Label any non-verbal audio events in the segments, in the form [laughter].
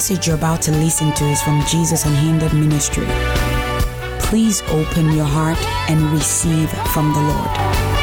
message you're about to listen to is from Jesus Unhindered Ministry. Please open your heart and receive from the Lord.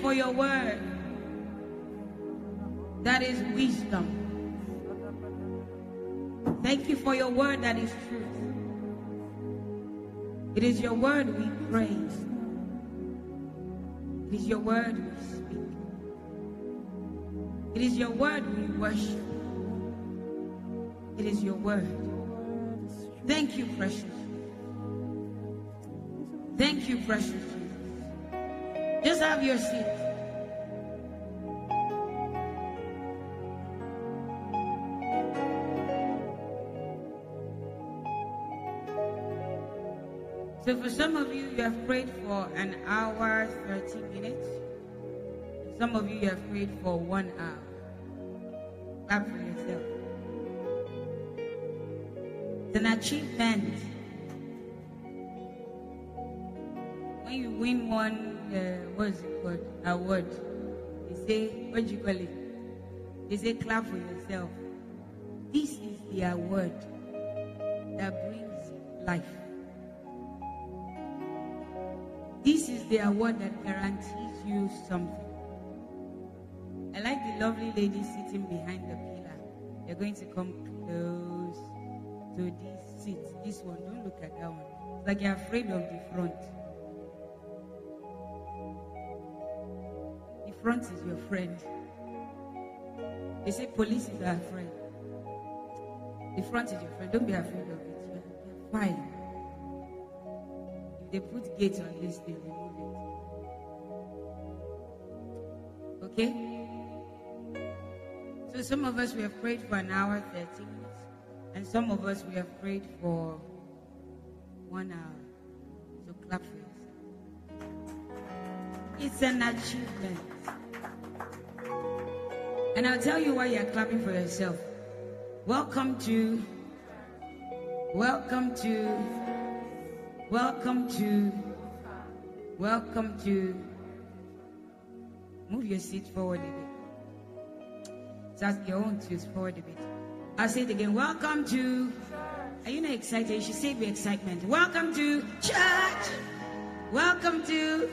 For your word that is wisdom. Thank you for your word that is truth. It is your word we praise. It is your word we speak. It is your word we worship. It is your word. Thank you, precious. Thank you, precious. Just have your seat. So, for some of you, you have prayed for an hour, 30 minutes. Some of you, you have prayed for one hour. Clap for yourself. It's an achievement. When you win one, uh, what is it called? Award. They say, what do you call it? They say, clap for yourself. This is the award that brings life. This is the award that guarantees you something. I like the lovely lady sitting behind the pillar. You're going to come close to this seat. This one, don't look at that one. It's like you're afraid of the front. Front is your friend. They say police is our friend. The front is your friend. Don't be afraid of it. You're, you're fine. If they put gates on this, they remove it. Okay? So some of us we have prayed for an hour, 30 minutes. And some of us we have prayed for one hour. So clap for. It's an achievement. And I'll tell you why you're clapping for yourself. Welcome to, welcome to, welcome to, welcome to. Move your seat forward a bit. Just your own to forward a bit. I'll say it again. Welcome to. Are you not excited? You should say with excitement. Welcome to church. Welcome to.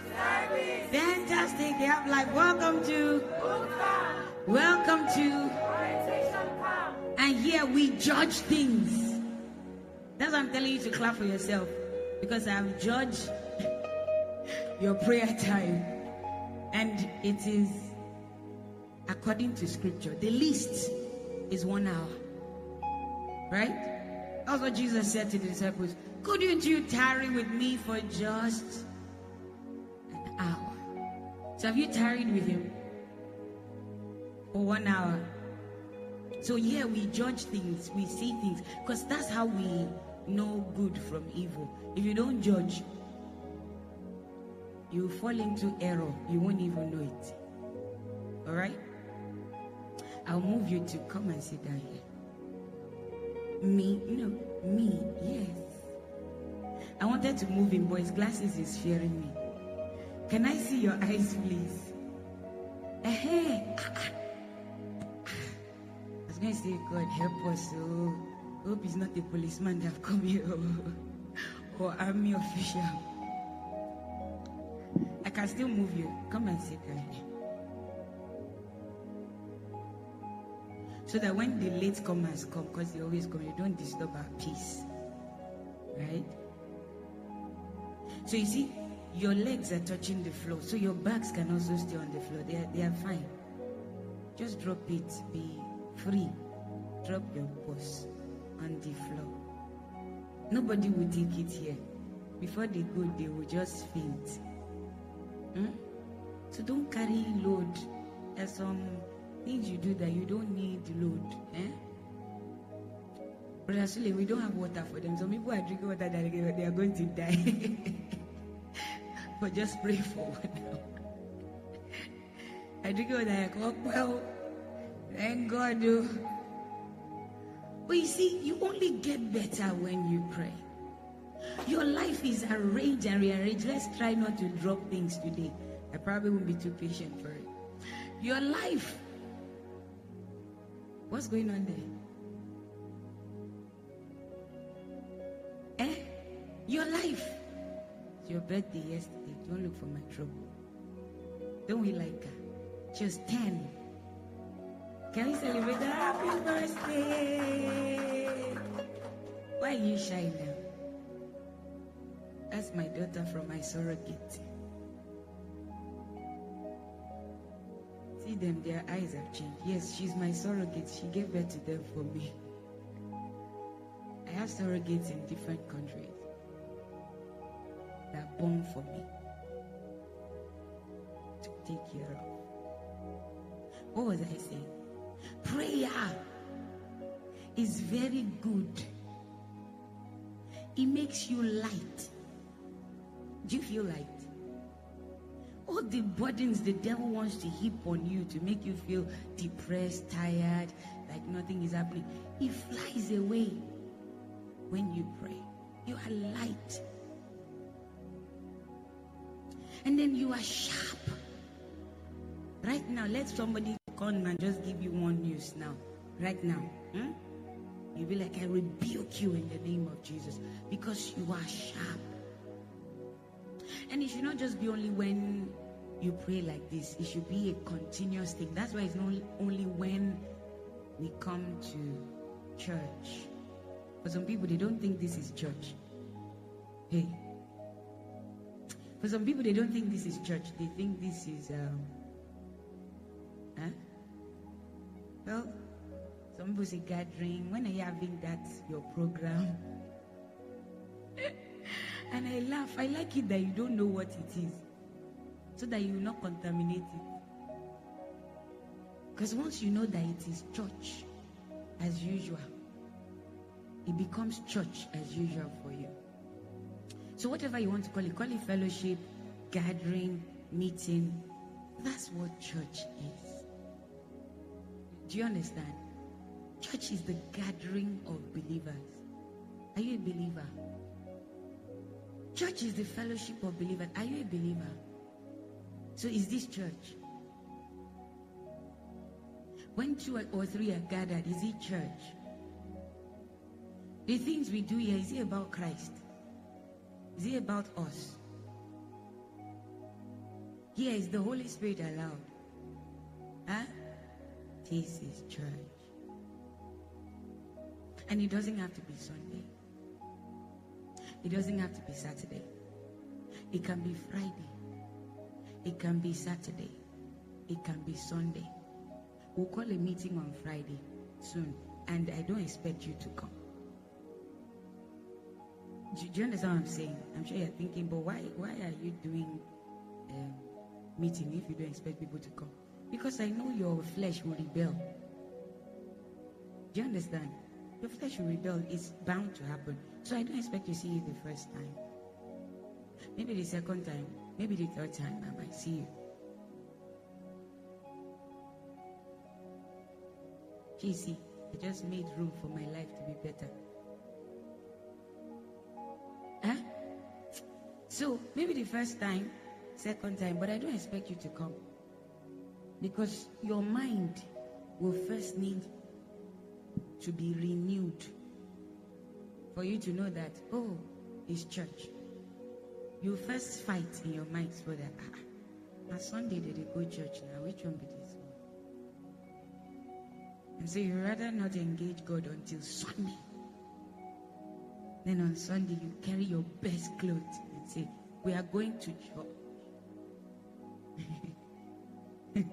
Fantastic. They have life. Welcome to. Welcome to. And here we judge things. That's why I'm telling you to clap for yourself. Because I have judged your prayer time. And it is according to scripture. The least is one hour. Right? That's what Jesus said to the disciples. Couldn't you tarry with me for just an hour? So have you tarried with him for one hour? So yeah, we judge things, we see things, because that's how we know good from evil. If you don't judge, you fall into error. You won't even know it. All right? I'll move you to come and sit down here. Me? No, me. Yes. I wanted to move him, but his glasses is fearing me. Can I see your eyes, please? Eh, I was going to say, God, help us. Oh, hope he's not a policeman that have come here or, [laughs] or army official. I can still move you. Come and sit down. So that when the late comers come, because they always come, you don't disturb our peace. Right? So you see, your legs are touching the floor, so your backs can also stay on the floor. They are, they are fine. Just drop it. Be free. Drop your purse on the floor. Nobody will take it here. Before they go, they will just faint. Hmm? So don't carry load. There's some things you do that you don't need load. Eh? Brother Sule, we don't have water for them. Some people are drinking water that they are going to die. [laughs] but just pray for one. I drink water like, oh, well, thank God. Oh. But you see, you only get better when you pray. Your life is arranged and rearranged. Let's try not to drop things today. I probably won't be too patient for it. Your life. What's going on there? Your life. It's your birthday yesterday. Don't look for my trouble. Don't we like her? Just 10. Can we celebrate a happy birthday? Why are you shy now? That's my daughter from my surrogate. See them, their eyes have changed. Yes, she's my surrogate. She gave birth to them for me. I have surrogates in different countries that are born for me to take care of. What was I saying? Prayer is very good. It makes you light. Do you feel light? All the burdens the devil wants to heap on you to make you feel depressed, tired, like nothing is happening, it flies away when you pray. You are light. And then you are sharp. Right now, let somebody come and just give you one news now. Right now. Hmm? You'll be like, I rebuke you in the name of Jesus because you are sharp. And it should not just be only when you pray like this, it should be a continuous thing. That's why it's not only when we come to church. For some people, they don't think this is church. Hey. For some people, they don't think this is church. They think this is. Um, huh? Well, some people say gathering. When are you having that, your program? [laughs] and I laugh. I like it that you don't know what it is. So that you will not contaminate it. Because once you know that it is church as usual, it becomes church as usual for you. So whatever you want to call it, call it fellowship, gathering, meeting. That's what church is. Do you understand? Church is the gathering of believers. Are you a believer? Church is the fellowship of believers. Are you a believer? So is this church? When two or three are gathered, is it church? The things we do here, is it about Christ? Is it about us? Here is the Holy Spirit allowed. Huh? This is church. And it doesn't have to be Sunday. It doesn't have to be Saturday. It can be Friday. It can be Saturday. It can be Sunday. We'll call a meeting on Friday soon, and I don't expect you to come. Do, you understand what I'm saying? I'm sure you're thinking, but why why are you doing um, meeting if you don't expect people to come? Because I know your flesh will rebel. Do you understand? Your flesh will rebel. It's bound to happen. So I don't expect to see you the first time. Maybe the second time. Maybe the third time I might see you. JC, I just made room for my life to be better. So maybe the first time, second time, but I don't expect you to come. Because your mind will first need to be renewed for you to know that, oh, it's church. You first fight in your mind for that. Ah, ah, Sunday did they go church now? Which one be this one? And so you rather not engage God until Sunday. Then on Sunday, you carry your best clothes say, We are going to church. [laughs]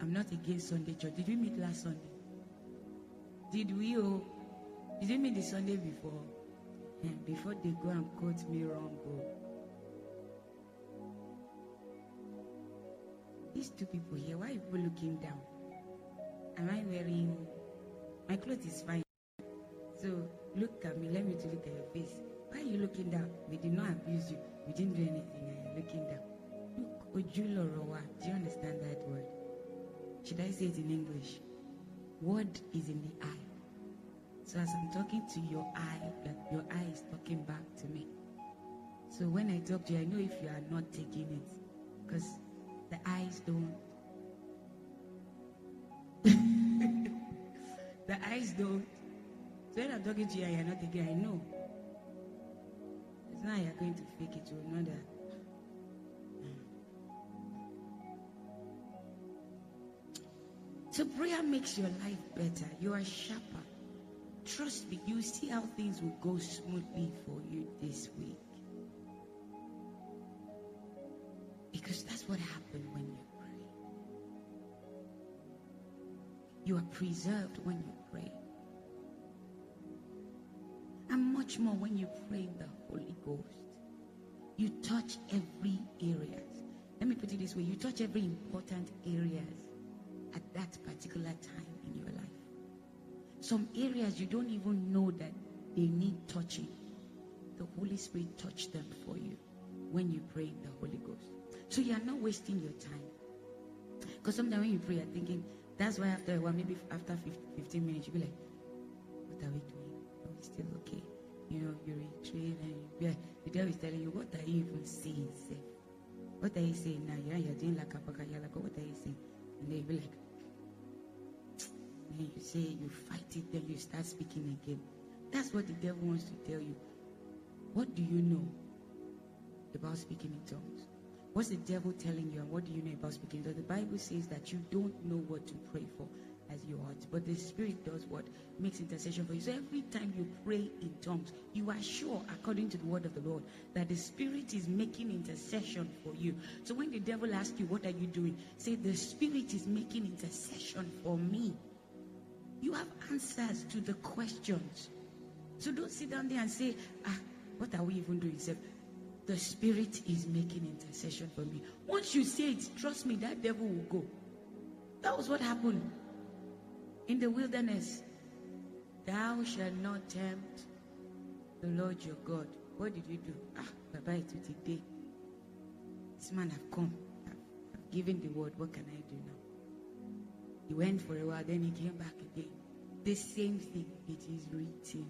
I'm not against Sunday church. Did we meet last Sunday? Did we? Oh, did we meet the Sunday before? Eh, before they go and quote me wrong, oh. These two people here, why are people looking down? Am I wearing my clothes is fine? So look at me, let me to look at your face. Why are you looking down? We did not abuse you. We didn't do anything and you're looking down. Look, Ojulorowa. Do you understand that word? Should I say it in English? Word is in the eye. So as I'm talking to your eye, your eye is talking back to me. So when I talk to you, I know if you are not taking it. Because the eyes don't. [laughs] the eyes don't. So when I'm talking to you you're not taking it, I know. Not you're going to fake it, you know that. So prayer makes your life better. You are sharper. Trust me, you see how things will go smoothly for you this week. Because that's what happens when you pray. You are preserved when you pray. Much more when you pray in the Holy Ghost. You touch every area. Let me put it this way you touch every important areas at that particular time in your life. Some areas you don't even know that they need touching. The Holy Spirit touch them for you when you pray in the Holy Ghost. So you are not wasting your time. Because sometimes when you pray, you're thinking, that's why after a while, maybe after 15 minutes, you'll be like, what are we doing? Are we still okay? You know, you retreat and you, the devil is telling you, what are you even saying? Say? What are you saying now? Yeah, you're doing like a you're like, what are you saying? And they'll be like, then you say you fight it, then you start speaking again. That's what the devil wants to tell you. What do you know about speaking in tongues? What's the devil telling you, and what do you know about speaking? The Bible says that you don't know what to pray for as you ought, but the Spirit does what makes intercession for you. So every time you pray in tongues, you are sure, according to the word of the Lord, that the Spirit is making intercession for you. So when the devil asks you, "What are you doing?" say, "The Spirit is making intercession for me." You have answers to the questions. So don't sit down there and say, ah, what are we even doing? Say, the Spirit is making intercession for me. Once you say it, trust me, that devil will go. That was what happened in the wilderness. Thou shalt not tempt the Lord your God. What did you do? Ah, Baba, it today. This man have come. I've given the word. What can I do now? He went for a while, then he came back again. The same thing, it is written.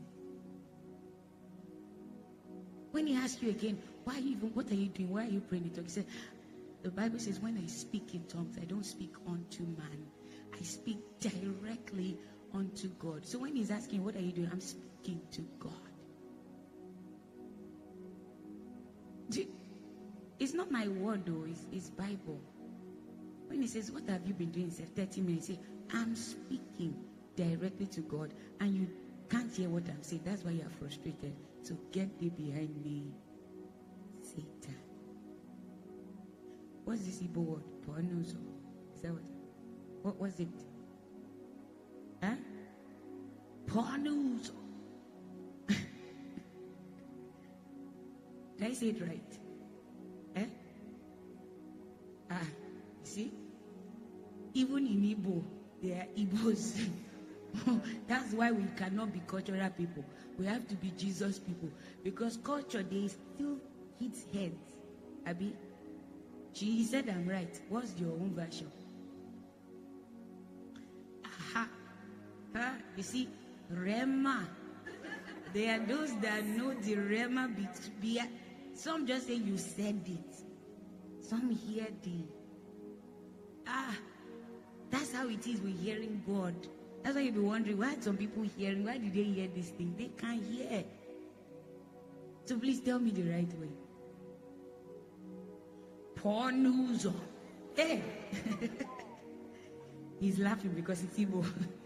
When he asks you again, why even, what are you doing? Why are you praying? He said, the Bible says, when I speak in tongues, I don't speak unto man. I speak directly unto God. So when he's asking, what are you doing? I'm speaking to God. It's not my word though, it's, it's Bible. When he says, What have you been doing? He said, 30 minutes. Say, I'm speaking directly to God, and you can't hear what I'm saying. That's why you are frustrated. So get thee behind me, Satan. What's this Igbo word? Pornozo. Oh. Is that what? What was it? Huh? Pornozo. [laughs] Did I say it right? Eh? Ah see? Even in Igbo, they are Igbos. [laughs] That's why we cannot be cultural people. We have to be Jesus people. Because culture, they still hit heads. Abby, she said I'm right. What's your own version? You see, Rhema. There are those that know the Rhema. Be, some just say you said it. Some hear the Ah, that's how it is with hearing God. That's why you'll be wondering why some people hearing, why did they hear this thing? They can't hear. So please tell me the right way. Poor news. Hey. [laughs] He's laughing because it's Igbo. [laughs]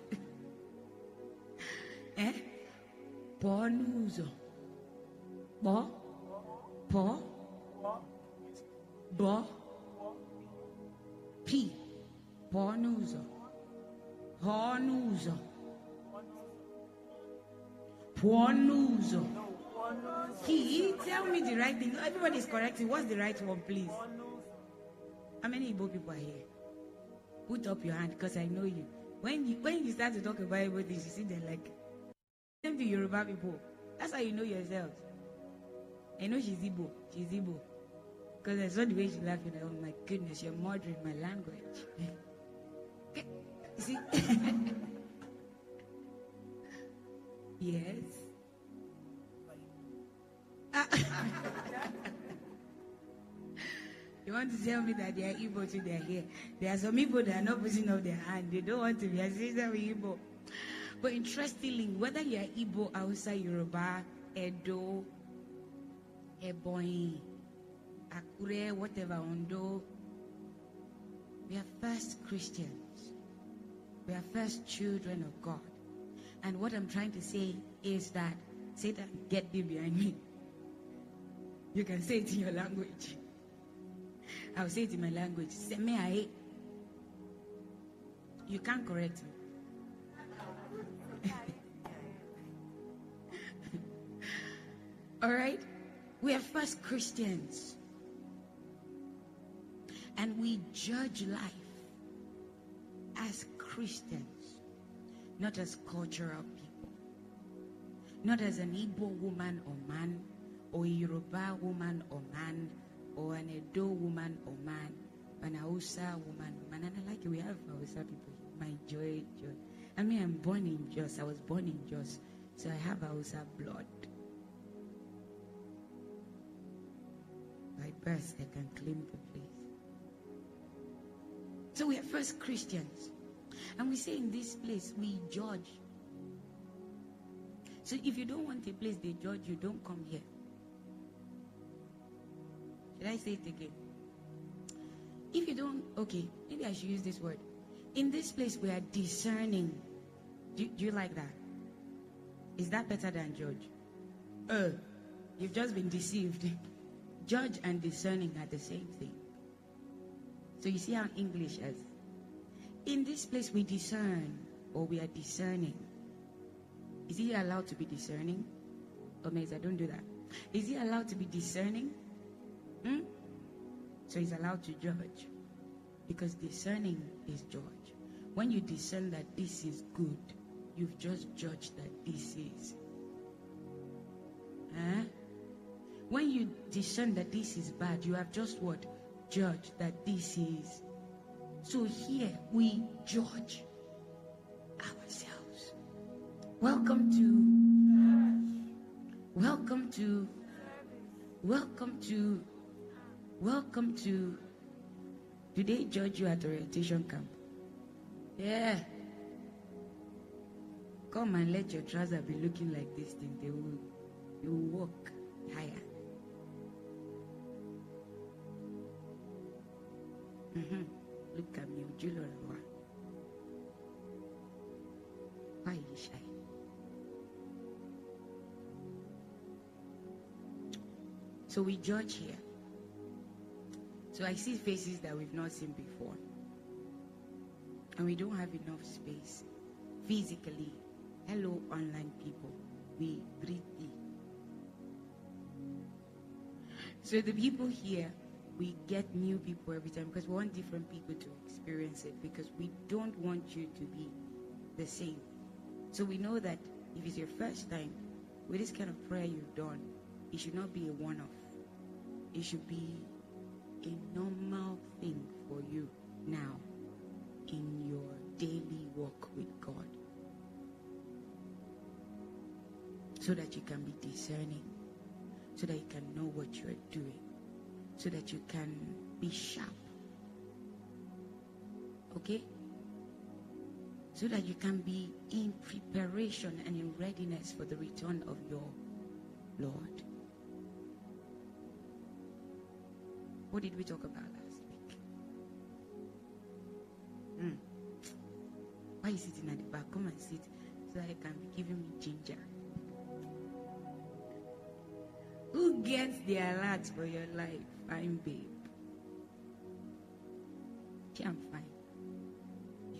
eh? Ponuzo. Bo? Po? Bo? P. Ponuzo. Ponuzo. Ponuzo. He tell me the right thing. Everybody is correcting. What's the right one, please? How many Igbo people are here? Put up your hand because I know you. When you when you start to talk about Igbo things, you see them like same to Yoruba people. That's how you know yourselves. I know she's Igbo. She's Igbo. Because I saw the way she laughed, and oh my goodness, you're murdering my language. [laughs] see? [laughs] yes. [laughs] you want to tell me that they are Igbo to their here? There are some people that are not putting up their hand. They don't want to be associated with Igbo. But interestingly, whether you are Igbo, Hausa, Yoruba, Edo, Ebonyi, Akure, whatever, Ondo, we are first Christians. We are first children of God. And what I'm trying to say is that Satan, get thee behind me. You can say it in your language. I'll say it in my language. Seme ae. You can't correct me. All right? We are first Christians. And we judge life as Christians, not as cultural people, not as an Igbo woman or man, or a Yoruba woman or man, or an Edo woman or man, an Hausa woman or man. And I like it. We have Hausa people. My joy, joy. I mean, I'm born in Jos. I was born in Jos. So I have Hausa blood. By birth, I can claim the place. So we are first Christians. And we say in this place, we judge. So if you don't want a place they judge you, don't come here. Should I say it again? If you don't, okay, maybe I should use this word. In this place, we are discerning. Do, do you like that? Is that better than judge? Uh, you've just been deceived. [laughs] Judge and discerning are the same thing. So you see how English is. In this place, we discern or we are discerning. Is he allowed to be discerning? I don't do that. Is he allowed to be discerning? Hmm? So he's allowed to judge. Because discerning is judge. When you discern that this is good, you've just judged that this is. Huh? When you discern that this is bad, you have just what? Judged that this is. So here we judge ourselves. Welcome to, welcome to, welcome to Welcome to. Do they judge you at orientation camp? Yeah. Come and let your trousers be looking like this thing. They will, you will walk higher. Mm-hmm. Look at me, Ujula Why are you shy? So we judge here. So I see faces that we've not seen before. And we don't have enough space physically. Hello, online people. We greet thee. So the people here, we get new people every time because we want different people to experience it because we don't want you to be the same. So we know that if it's your first time with this kind of prayer you've done, it should not be a one off. It should be a normal thing for you now in your daily walk with God. So that you can be discerning, so that you can know what you are doing, so that you can be sharp. Okay? So that you can be in preparation and in readiness for the return of your Lord. What did we talk about last week? Mm. Why are you sitting at the back? Come and sit so that I can be giving me ginger. Gets the alert for your life? Fine, babe. Yeah, I'm fine. Yeah.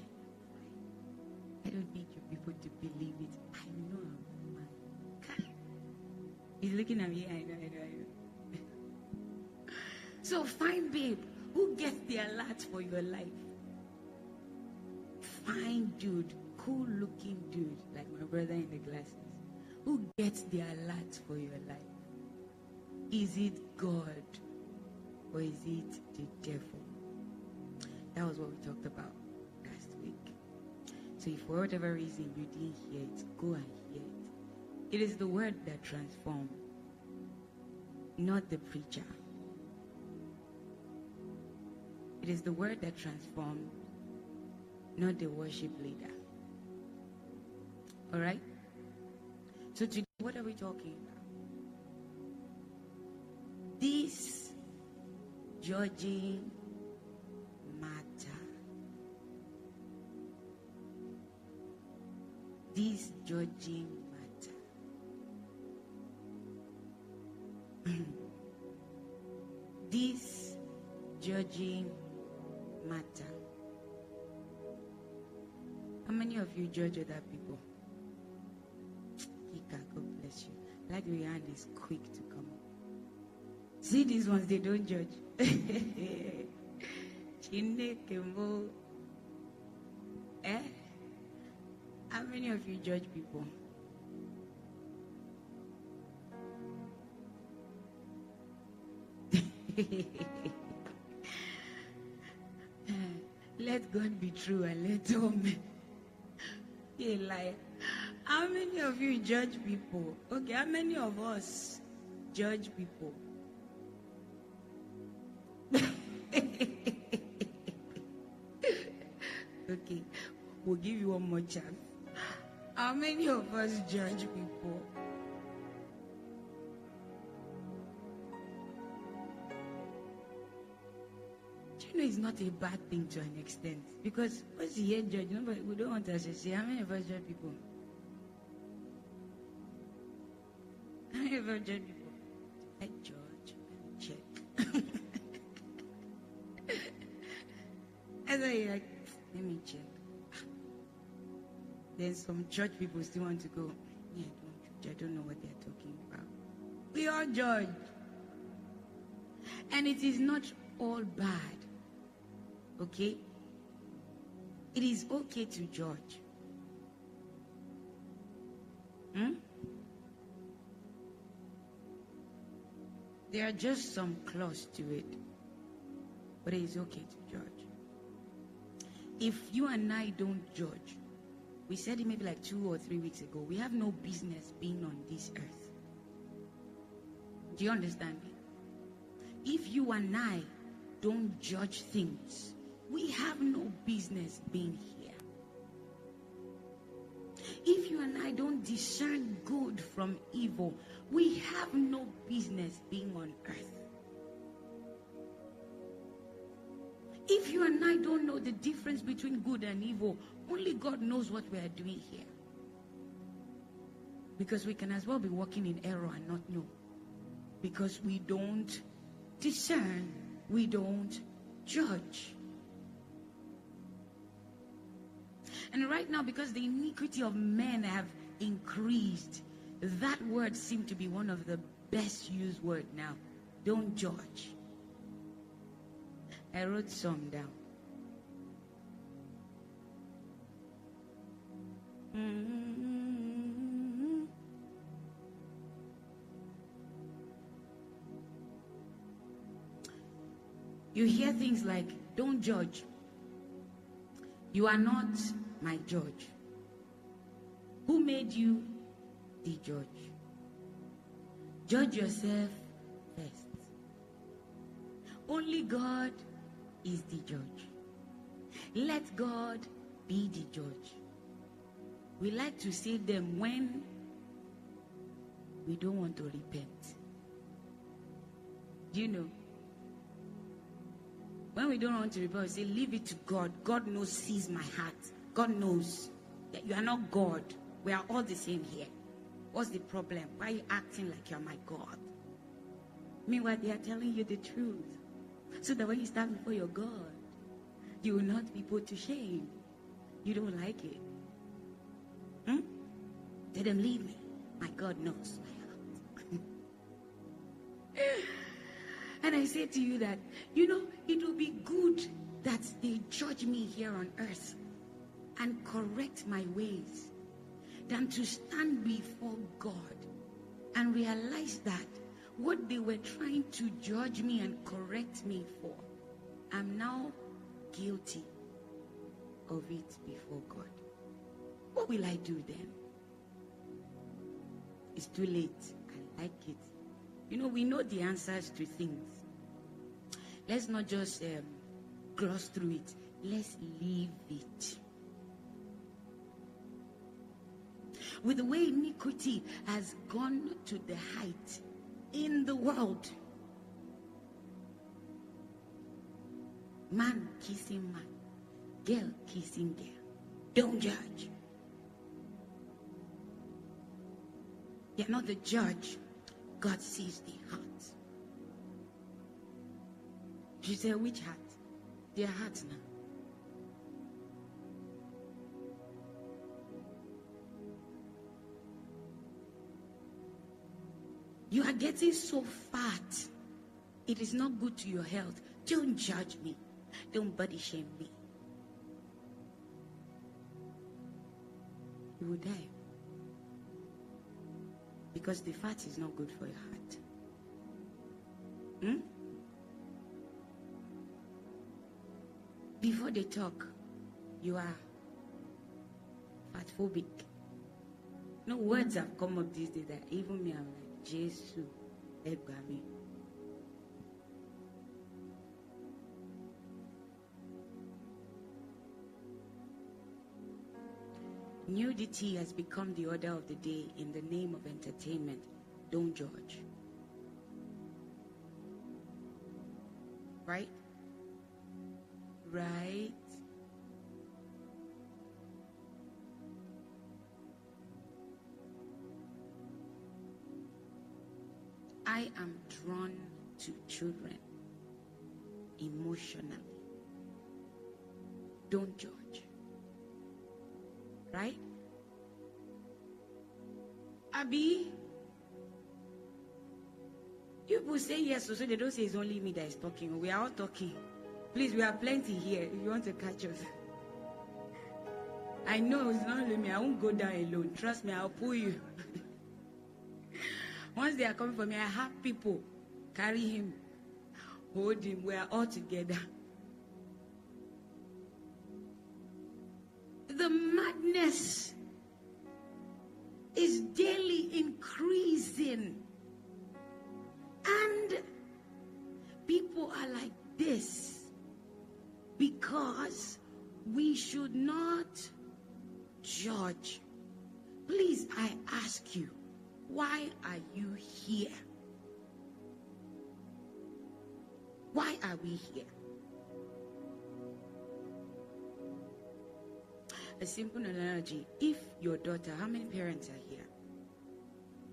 I don't need you people to believe it. I know I'm fine. [laughs] He's looking at me. I know, I know, I know. [laughs] so, fine, babe. Who gets the alert for your life? Fine dude, cool looking dude, like my brother in the glasses. Who gets the alert for your life? Is it God or is it the devil? That was what we talked about last week. So if for whatever reason you didn't hear it, go and hear it. It is the word that transforms, not the preacher. It is the word that transforms, not the worship leader. All right? So today, what are we talking? This judging matter. This judging matter. [clears throat] this judging matter. How many of you judge other people? Kika, God bless you. Like your hand is quick to come up. See these ones, they don't judge. [laughs] Chinekemo. eh? How many of you judge people? [laughs] let God be true and let all men be a liar. How many of you judge people? Okay, how many of us judge people? Give you one more chance. How many of us judge people? Do you know it's not a bad thing to an extent? Because once you hear judge, nobody, we don't want us to say, how many of us judge people? How many of us judge people? I judge and check. and then you're like, let me check. Then some church people still want to go, yeah, don't judge. I don't know what they're talking about. We all judge. And it is not all bad. Okay? It is okay to judge. Hmm? There are just some clause to it. But it is okay to judge. If you and I don't judge, we said it maybe like two or three weeks ago, we have no business being on this earth. Do you understand me? If you and I don't judge things, we have no business being here. If you and I don't discern good from evil, we have no business being on earth. If you and I don't know the difference between good and evil, only God knows what we are doing here. Because we can as well be walking in error and not know. Because we don't discern, we don't judge. And right now, because the iniquity of men have increased, that word seemed to be one of the best used word now. Don't judge. I wrote some down. Mm-hmm. You hear things like, don't judge. You are not my judge. Who made you the judge? Judge yourself first. Only God is the judge. Let God be the judge. We like to say them when we don't want to repent. Do you know? When we don't want to repent, we say, Leave it to God. God knows, sees my heart. God knows that you are not God. We are all the same here. What's the problem? Why are you acting like you're my God? Meanwhile, they are telling you the truth. So that when you stand before your God, you will not be put to shame. You don't like it. Hmm? Them leave me. My God knows [sighs] and I say to you that, you know, it will be good that they judge me here on earth and correct my ways than to stand before God and realize that what they were trying to judge me and correct me for, I'm now guilty of it before God. What will I do then? It's too late. I like it. You know, we know the answers to things. Let's not just um, gloss through it. Let's leave it. With the way iniquity has gone to the height in the world, man kissing man, girl kissing girl. Don't judge. You're not the judge. God sees the heart. She said, which heart? Their heart now. You are getting so fat. It is not good to your health. Don't judge me. Don't body shame me. You will die. Because the fat is not good for your heart. Hmm? Before they talk, you are fat phobic. No words have come up these days that even me, I'm like, Jesus, Egwami. Nudity has become the order of the day in the name of entertainment. Don't judge. Right? Right? I am drawn to children emotionally. Don't judge. Right? Abby, you people say yes, so they don't say it's only me that is talking. We are all talking. Please, we are plenty here if you want to catch us. I know it's not only me. I won't go down alone. Trust me, I'll pull you. [laughs] Once they are coming for me, I have people carry him, hold him. We are all together. The madness is daily increasing. And people are like this because we should not judge. Please, I ask you, why are you here? Why are we here? A simple analogy if your daughter, how many parents are here?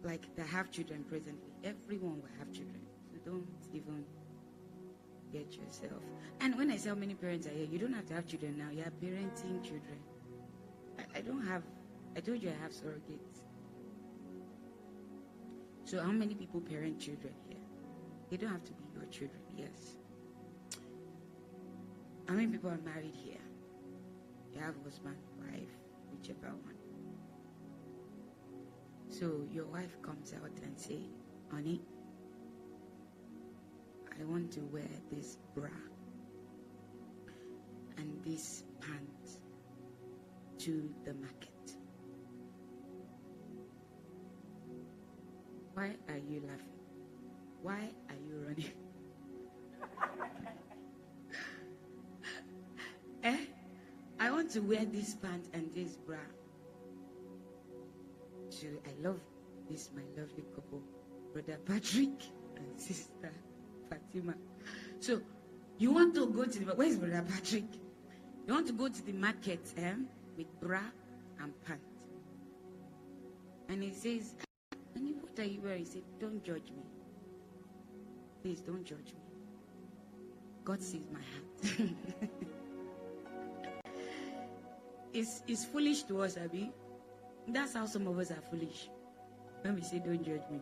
Like that have children presently. Everyone will have children. So don't even get yourself. And when I say how many parents are here, you don't have to have children now. You're parenting children. I, I don't have, I told you I have surrogates. So how many people parent children here? They don't have to be your children, yes. How many people are married here? Have husband, wife, whichever one. So your wife comes out and say, honey, I want to wear this bra and this pants to the market. Why are you laughing? Why are you running? To wear this pants and this bra. So I love this, my lovely couple, Brother Patrick and Sister Fatima. So you want to go to the where's Brother Patrick? You want to go to the market, eh? with bra and pant. And he says, Honey, what are you wearing? He said, Don't judge me. Please don't judge me. God sees my heart. [laughs] it's, it's foolish to us, Abby. That's how some of us are foolish. When we say, Don't judge me.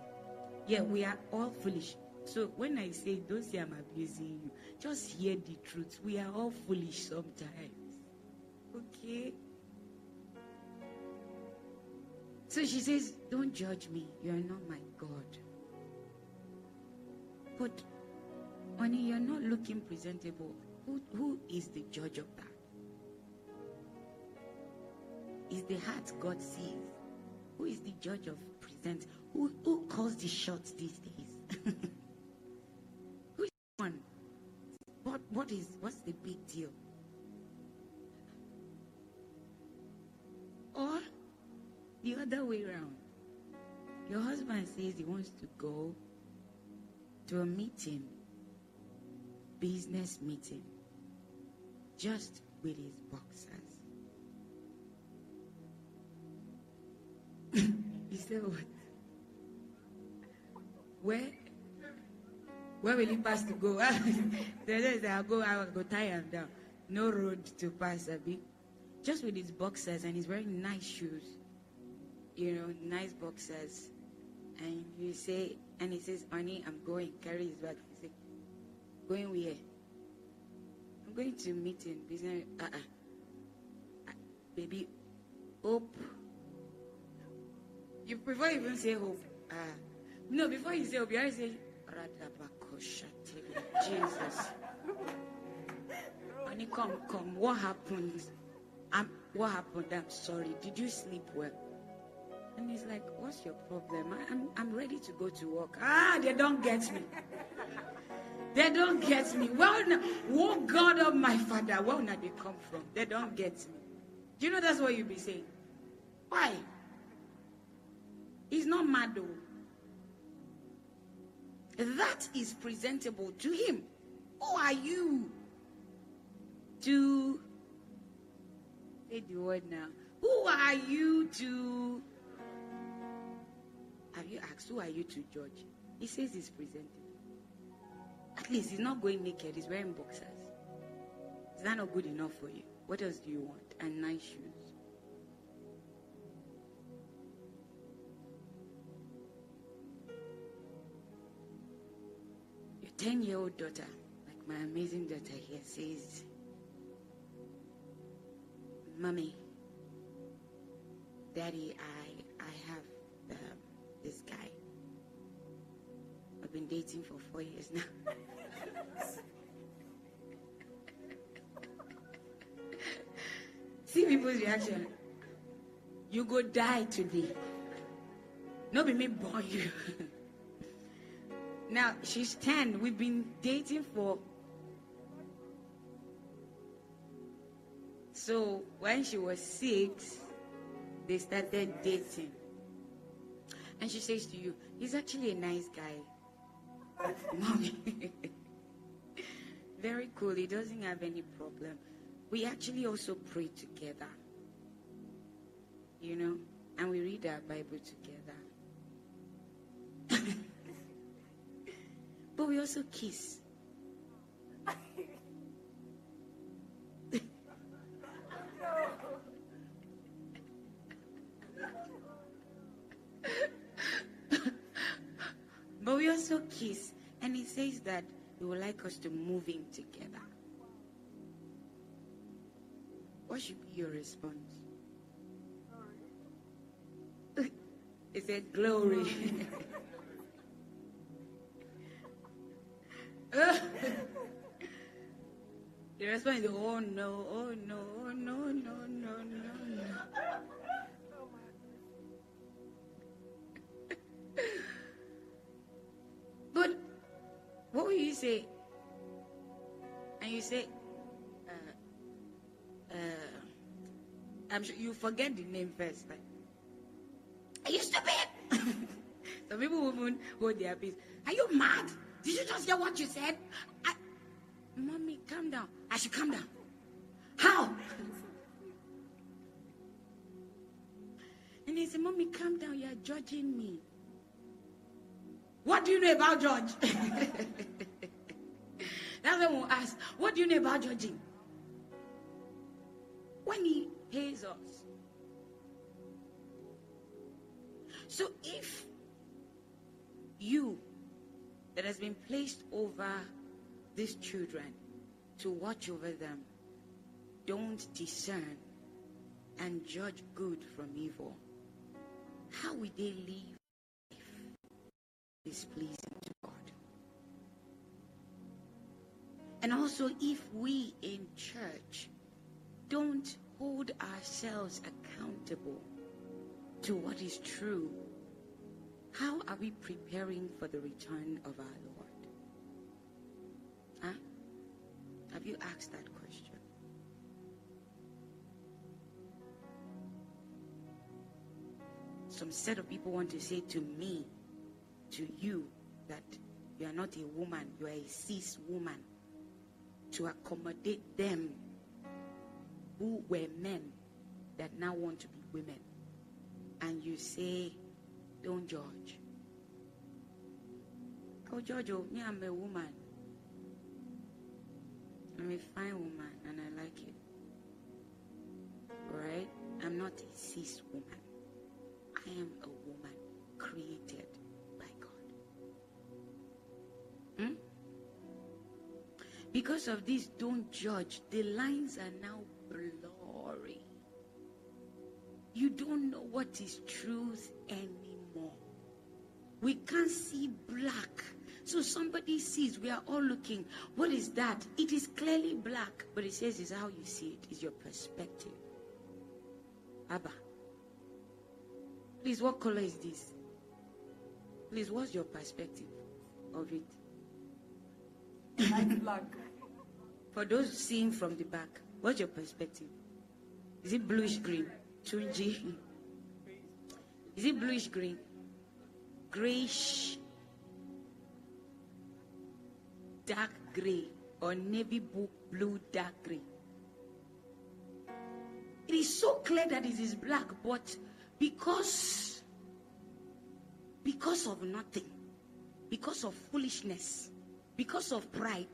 Yeah, we are all foolish. So when I say, Don't say I'm abusing you, just hear the truth. We are all foolish sometimes. Okay? So she says, Don't judge me. You are not my God. But, honey, you're not looking presentable. Who, who is the judge of that? Is the heart God sees? Who is the judge of present? Who, who calls the shots these days? [laughs] who is the one? What, what is, what's the big deal? Or the other way around. Your husband says he wants to go to a meeting, business meeting, just with his boxers. He said, What? Where? Where will he pass to go? they say, I'll go, I'll go tie him down. No road to pass, Abi. Just with his boxers and he's wearing nice shoes. You know, nice boxers. And you say, and he says, Honey, I'm going. Carry his bag. He say, Going where? I'm going to meet in business. Uh-uh. Uh, baby, hope. You prefer even say hope. Uh, no, before you say hope, you always say, Jesus. Honey, come, come. What happened? I'm, what happened? I'm sorry. Did you sleep well? And he's like, What's your problem? I, am I'm ready to go to work. Ah, they don't get me. They don't get me. Well, oh God of my father, where now they come from? They don't get me. Do you know that's what you'll be saying? Why? He's not mad though. That is presentable to him. Who are you to say the word now? Who are you to have you asked, who are you to judge? He says he's presentable. At least he's not going naked, he's wearing boxers. Is that not good enough for you? What else do you want? And nice shoes. 10 year old daughter, like my amazing daughter here, says, Mommy, Daddy, I, I have um, this guy. I've been dating for four years now. [laughs] See people's reaction. You go die today. Not be me born you. [laughs] now she's 10. We've been dating for so when she was six, they started dating. And she says to you, he's actually a nice guy. [laughs] Mommy. [laughs] Very cool. He doesn't have any problem. We actually also pray together. You know? And we read our Bible together. But we also kiss. But we also kiss. And he says that he would like us to move in together. What should be your response? [laughs] he said, Glory. [laughs] [laughs] the response is, Oh no, oh no, oh no, no, no, no, no. [laughs] But what will you say? And you say, uh, uh, I'm sure you forget the name first. Like, Are you stupid? [laughs] Some people won't hold their peace. Are you mad? Did you just hear what you said? I, Mommy, calm down. I should calm down. How? And he said, Mommy, calm down. You are judging me. What do you know about judge? [laughs] That's when we'll ask, What do you know about judging? When he pays us. So if you that has been placed over these children to watch over them don't discern and judge good from evil, how will they live life displeasing to God? And also, if we in church don't hold ourselves accountable to what is true, how are we preparing for the return of our Lord? Huh? Have you asked that question? Some set of people want to say to me, to you, that you are not a woman, you are a cis woman, to accommodate them who were men that now want to be women. And you say, don't judge. Oh, judge, oh, me, I'm a woman. I'm a fine woman and I like it. Alright? I'm not a cis woman. I am a woman created by God. Hmm? Because of this, don't judge. The lines are now blurry. You don't know what is truth anymore. We can't see black. So somebody sees, we are all looking. What is that? It is clearly black, but it says it's how you see it, is your perspective. Abba. Please, what color is this? Please, what's your perspective of it? Light black. For those seeing from the back, what's your perspective? Is it bluish green? Tunji. Is it bluish green? Grayish, dark gray, or navy blue dark gray? It is so clear that it is black, but because because of nothing because of foolishness because of pride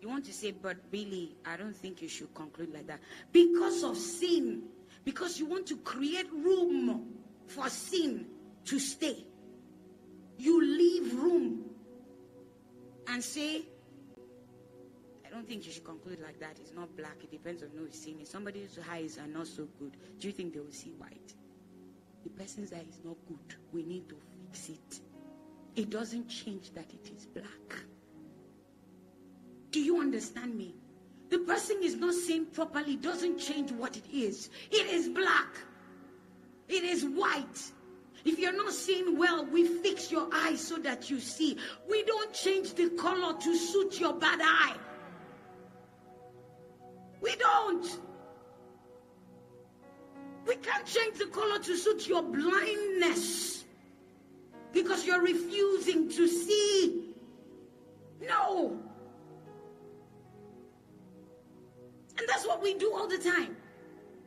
you want to say but Billy, i don't think you should conclude like that because of sin because you want to create room for sin to stay you leave room and say I don't think you should conclude like that. It's not black. It depends on who's seeing it. Somebody's eyes are not so good. Do you think they will see white? the person's eye is not good. We need to fix it. It doesn't change that it is black. Do you understand me? The person is not seeing properly doesn't change what it is. It is black. It is white. If you're not seeing well, we fix your eyes so that you see. We don't change the color to suit your bad eye. We don't. We can't change the color to suit your blindness because you're refusing to see. No. And that's what we do all the time.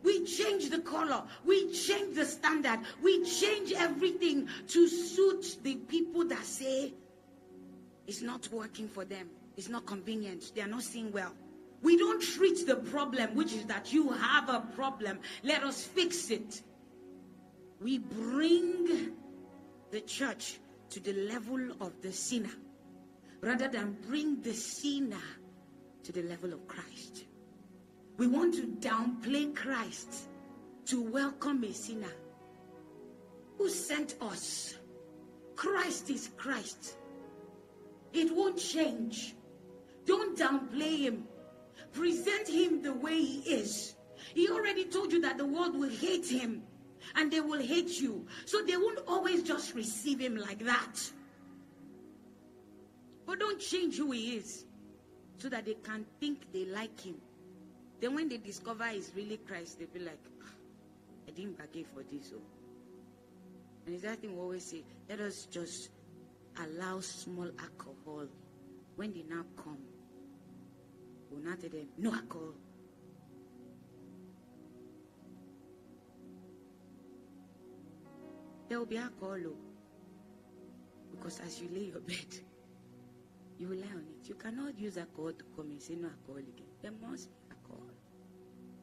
We change the color. We change the standard. We change everything to suit the people that say it's not working for them. It's not convenient. They are not seeing well. We don't treat the problem, which is that you have a problem. Let us fix it. We bring the church to the level of the sinner rather than bring the sinner to the level of Christ. We want to downplay Christ to welcome a sinner who sent us. Christ is Christ. It won't change. Don't downplay him. Present him the way he is. He already told you that the world will hate him and they will hate you. So they won't always just receive him like that. But don't change who he is so that they can think they like him. Then when they discover he's really Christ, they'll be like, ah, I didn't bargain for this. Oh. And it's that thing we always say, let us just allow small alcohol when they now come we'll not tell them, no alcohol. there will be alcohol. oh. Because as you lay your bed, [laughs] you rely on it. You cannot use alcohol to come and say no alcohol again. There must be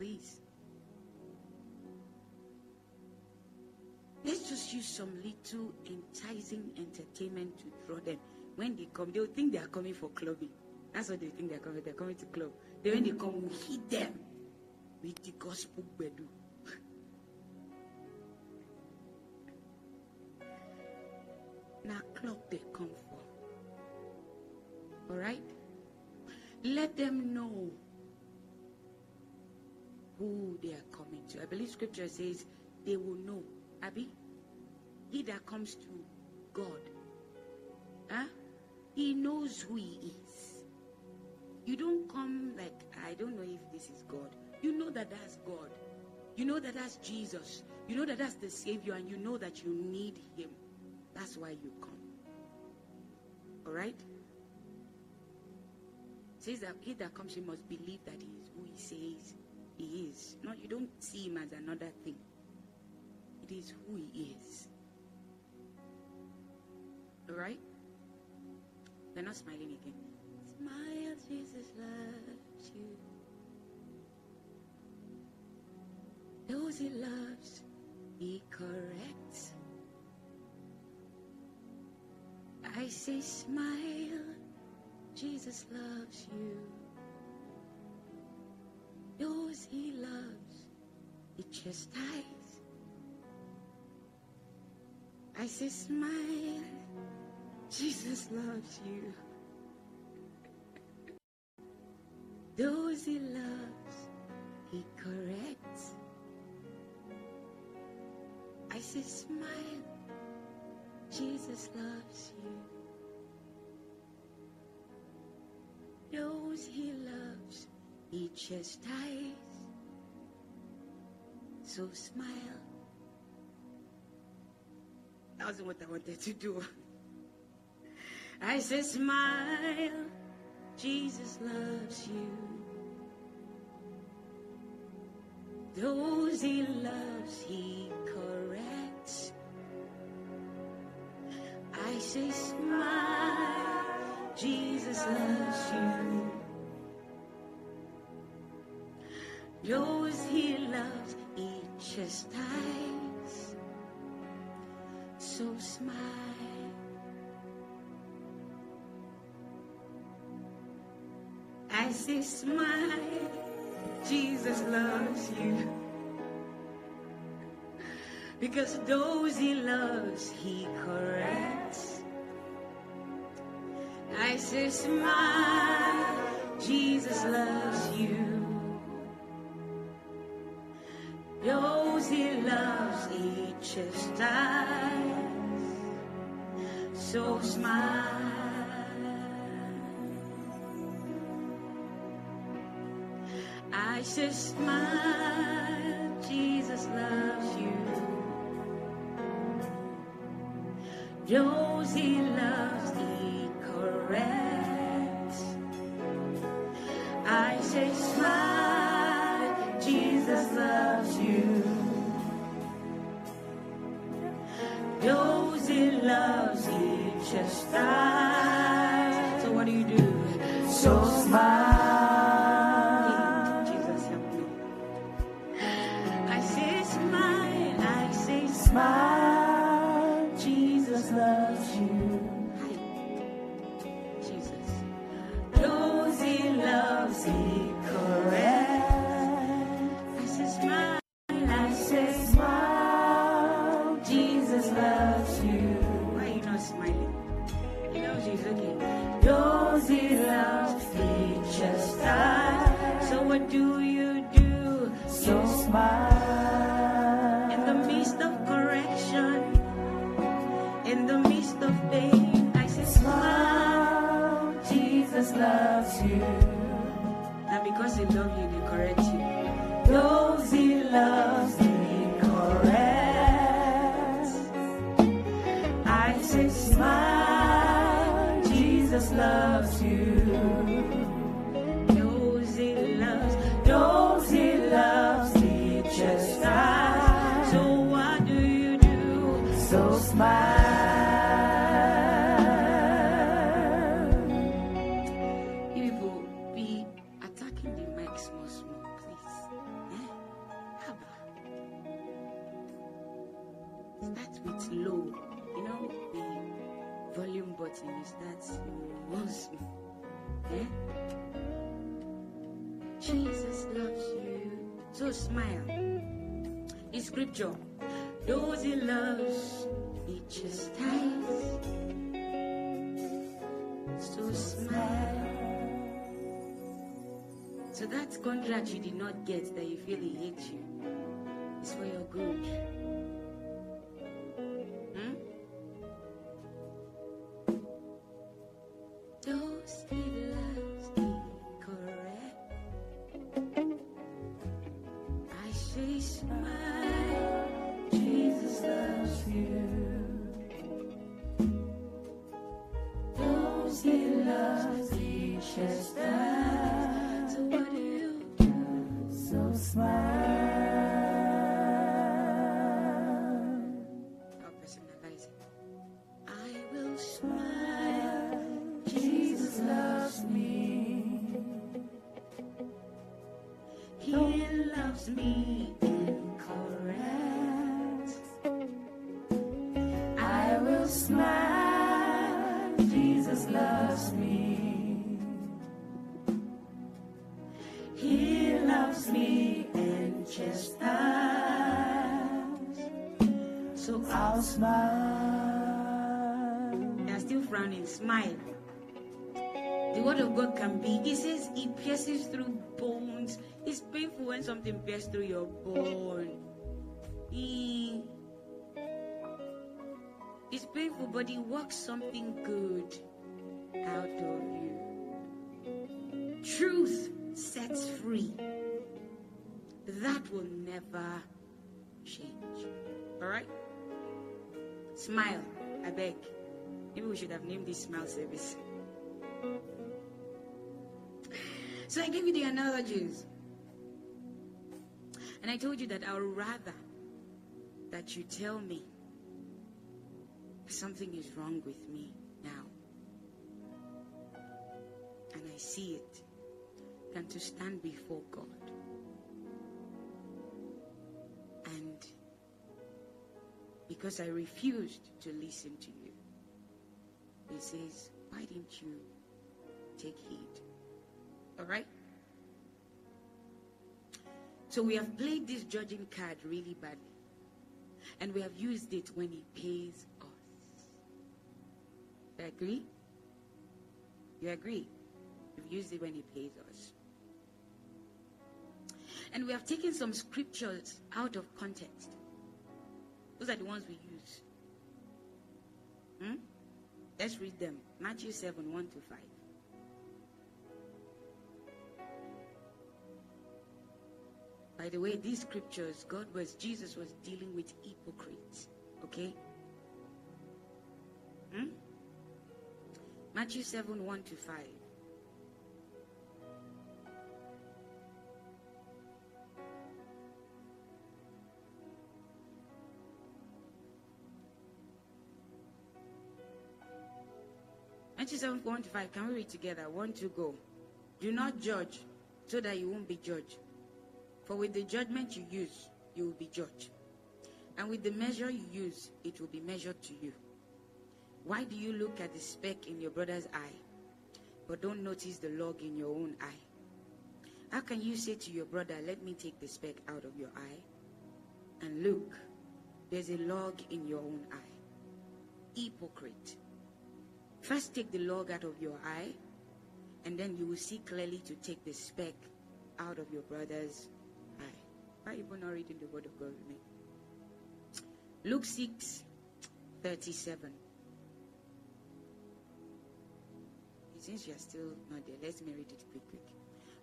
Please. Let's just use some little enticing entertainment to draw them. When they come, they'll think they are coming for clubbing. That's what they think they're coming. They're coming to club. Then when they come, we hit them with the gospel bedu. [laughs] now club they come for. Alright? Let them know who they are coming to. I believe scripture says they will know. Abby? He that comes to God. Huh? He knows who he is. You don't come like, I don't know if this is God. You know that that's God. You know that that's Jesus. You know that that's the Savior, and you know that you need Him. That's why you come. All right? says that he that comes, he must believe that he is who he says he is. No, you don't see him as another thing. It is who he is. All right? They're not smiling again. Smile, Jesus loves you. Those he loves, he corrects. I say, smile, Jesus loves you. Those he loves, he chastises. I say, smile, Jesus loves you. Those he loves, he corrects. I say, smile, Jesus loves you. Those he loves, he chastises. So smile. That wasn't what I wanted to do. I said, smile. Jesus loves you. Those he loves, he corrects. I say, smile. Jesus loves you. Those he loves, he chastises. So smile. I say, smile. Jesus loves you. Because those he loves, he corrects. I say, smile. Jesus loves you. He loves, he chastises. So smile. I say, smile, Jesus loves you. Those he loves, he corrects. I say, smile, Jesus loves you. So what do you do? So You start one small. Eh? Jesus loves you. So smile. In scripture, those he loves, he chastises. So smile. So that contract you did not get that you feel he hates you is for your good. Of God can be. It says it pierces through bones. It's painful when something pierces through your bone. Eh. It's painful, but it works something good out of you. Truth sets free. That will never change. All right? Smile, I beg. Maybe we should have named this smile service. So I gave you the analogies. And I told you that I would rather that you tell me something is wrong with me now. And I see it than to stand before God. And because I refused to listen to you, He says, Why didn't you take heed? All right? So we have played this judging card really badly. And we have used it when He pays us. You agree? You agree? We've used it when He pays us. And we have taken some scriptures out of context. Those are the ones we use. Hmm? Let's read them. Matthew 7 1 to 5. By the way, these scriptures, God was, Jesus was dealing with hypocrites. Okay? Hmm? Matthew 7 1 to 5. Matthew 7 1 to 5. Can we read together? One, two, go. Do not judge so that you won't be judged. For with the judgment you use, you will be judged. And with the measure you use, it will be measured to you. Why do you look at the speck in your brother's eye, but don't notice the log in your own eye? How can you say to your brother, Let me take the speck out of your eye? And look, there's a log in your own eye. Hypocrite. First take the log out of your eye, and then you will see clearly to take the speck out of your brother's are you not reading the word of God with me? Luke 6 37. Since you are still not there, let me read it quick, quick.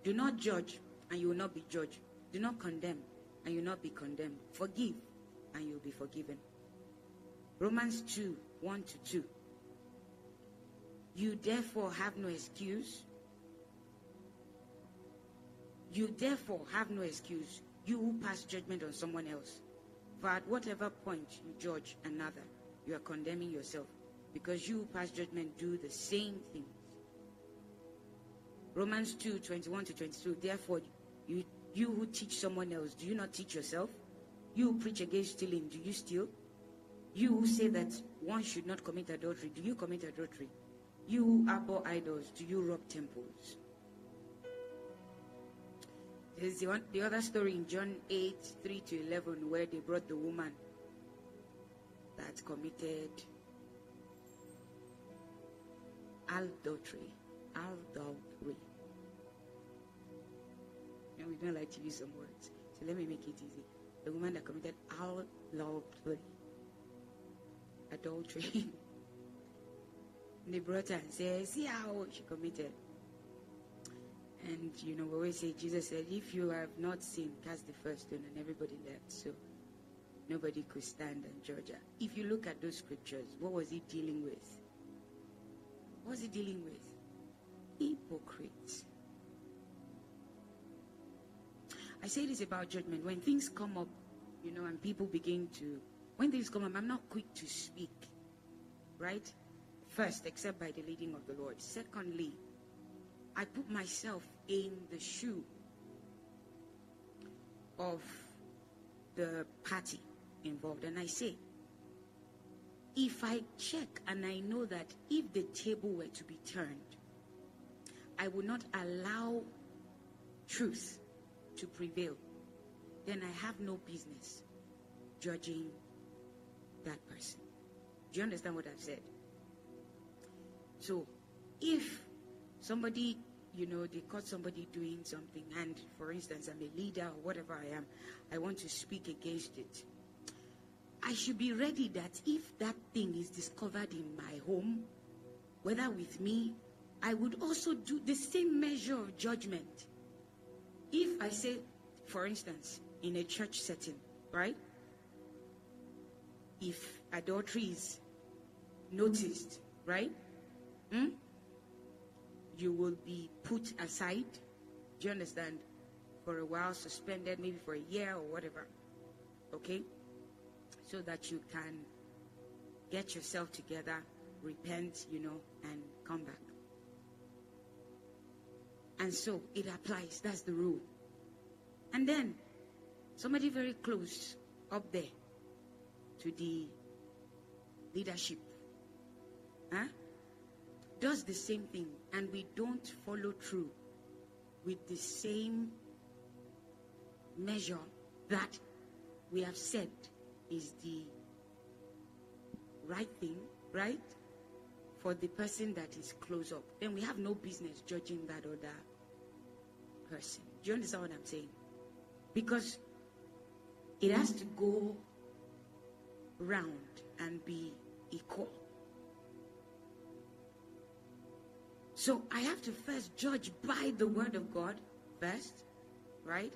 Do not judge, and you will not be judged. Do not condemn, and you will not be condemned. Forgive, and you will be forgiven. Romans 2 1 to 2. You therefore have no excuse. You therefore have no excuse. You who pass judgment on someone else. For at whatever point you judge another, you are condemning yourself because you who pass judgment do the same things. Romans 2 21 to 22. Therefore, you, you who teach someone else, do you not teach yourself? You who preach against stealing, do you steal? You who say that one should not commit adultery, do you commit adultery? You who abhor idols, do you rob temples? There's the, one, the other story in John 8 3 to 11 where they brought the woman that committed adultery. Adultery. And we don't like to use some words. So let me make it easy. The woman that committed adultery. Adultery. [laughs] they brought her and said, See how she committed. And you know, we always say Jesus said, If you have not sinned, cast the first stone, and everybody left. So nobody could stand and judge. If you look at those scriptures, what was he dealing with? What was he dealing with? Hypocrites. I say this about judgment. When things come up, you know, and people begin to, when things come up, I'm not quick to speak, right? First, except by the leading of the Lord. Secondly, I put myself in the shoe of the party involved, and I say, if I check and I know that if the table were to be turned, I would not allow truth to prevail, then I have no business judging that person. Do you understand what I've said? So, if somebody, you know, they caught somebody doing something, and for instance, I'm a leader or whatever I am, I want to speak against it. I should be ready that if that thing is discovered in my home, whether with me, I would also do the same measure of judgment. If I say, for instance, in a church setting, right? If adultery is noticed, right? Hmm? You will be put aside. Do you understand? For a while, suspended, maybe for a year or whatever. Okay? So that you can get yourself together, repent, you know, and come back. And so it applies. That's the rule. And then somebody very close up there to the leadership huh, does the same thing, and we don't follow through with the same measure that we have said is the right thing, right? For the person that is close up, then we have no business judging that other person. Do you understand what I'm saying? Because it has to go round and be equal. So I have to first judge by the word of God first, right?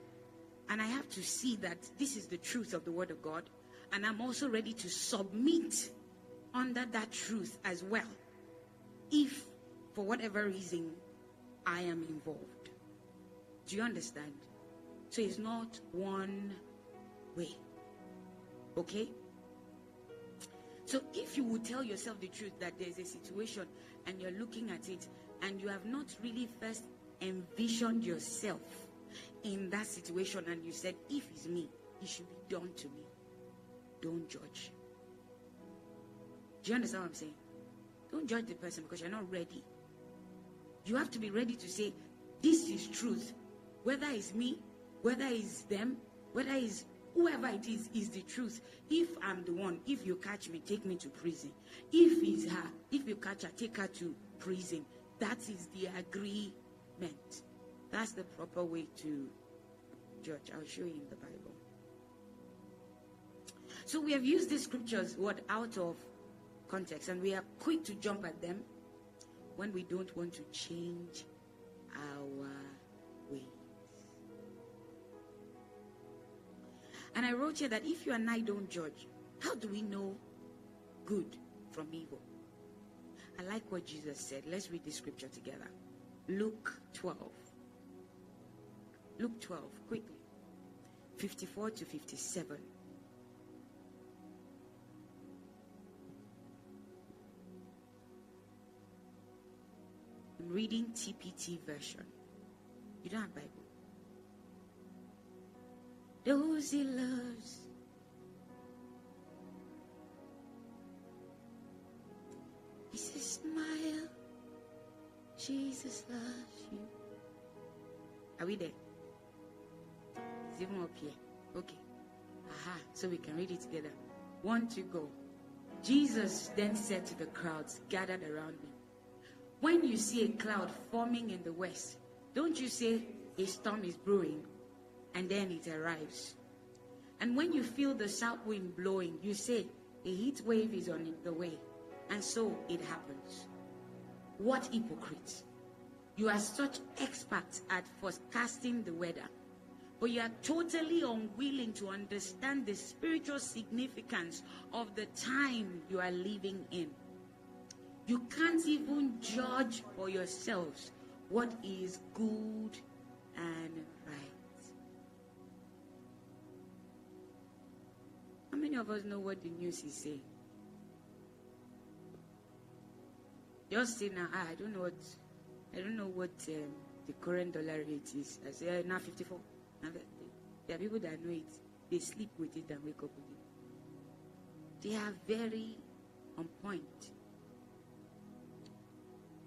And I have to see that this is the truth of the word of God. And I'm also ready to submit under that truth as well. If, for whatever reason, I am involved. Do you understand? So it's not one way. Okay? So if you would tell yourself the truth that there's a situation and you're looking at it and you have not really first envisioned yourself in that situation and you said, if it's me, it should be done to me. Don't judge. Do you understand what I'm saying? Don't judge the person because you're not ready. You have to be ready to say, this is truth. Whether it's me, whether it's them, whether it's whoever it is, is the truth. If I'm the one, if you catch me, take me to prison. If it's her, if you catch her, take her to prison. That is the agreement. That's the proper way to judge. I'll show you in the Bible. So we have used these scriptures what out of context, and we are quick to jump at them when we don't want to change our ways. And I wrote here that if you and I don't judge, how do we know good from evil? I like what Jesus said. Let's read the scripture together. Luke 12. Luke 12, quickly. 54 to 57. I'm reading TPT version. You don't have Bible. Those he loves Jesus loves you. Are we there? It's even up here. Okay. Aha. So we can read it together. One to go. Jesus then said to the crowds gathered around him, When you see a cloud forming in the west, don't you say a storm is brewing and then it arrives? And when you feel the south wind blowing, you say a heat wave is on the way. And so it happens. What hypocrites! You are such experts at forecasting the weather, but you are totally unwilling to understand the spiritual significance of the time you are living in. You can't even judge for yourselves what is good and right. How many of us know what the news is saying? Just say now, ah, I don't know what, I don't know what um, the current dollar rate is. I say uh, now 54. Now, there are people that know it. They sleep with it and wake up with it. They are very on point.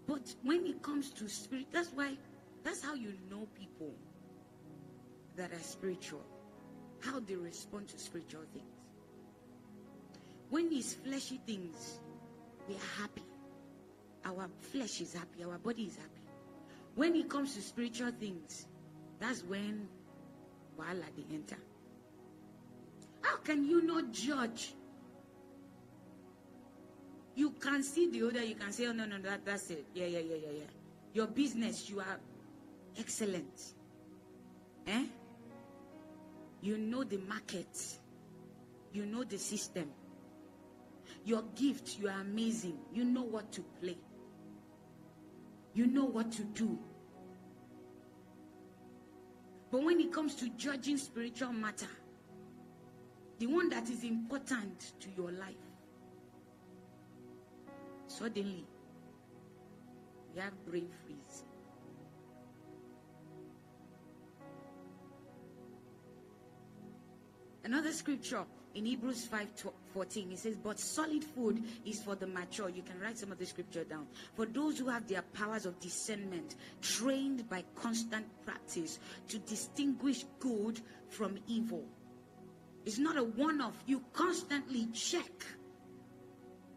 But when it comes to spirit, that's why, that's how you know people that are spiritual, how they respond to spiritual things. When it's fleshy things, we are happy. Our flesh is happy, our body is happy. When it comes to spiritual things, that's when voila they enter. How can you not judge? You can see the other, you can say, oh no, no, that, that's it. Yeah, yeah, yeah, yeah, yeah. Your business, you are excellent. Eh? You know the market. You know the system. Your gift, you are amazing. You know what to play. You know what to do. But when it comes to judging spiritual matter, the one that is important to your life, suddenly you have brain freeze. Another scripture in Hebrews 5 14, it says, But solid food is for the mature. You can write some of the scripture down. For those who have their powers of discernment, trained by constant practice to distinguish good from evil. It's not a one off. You constantly check.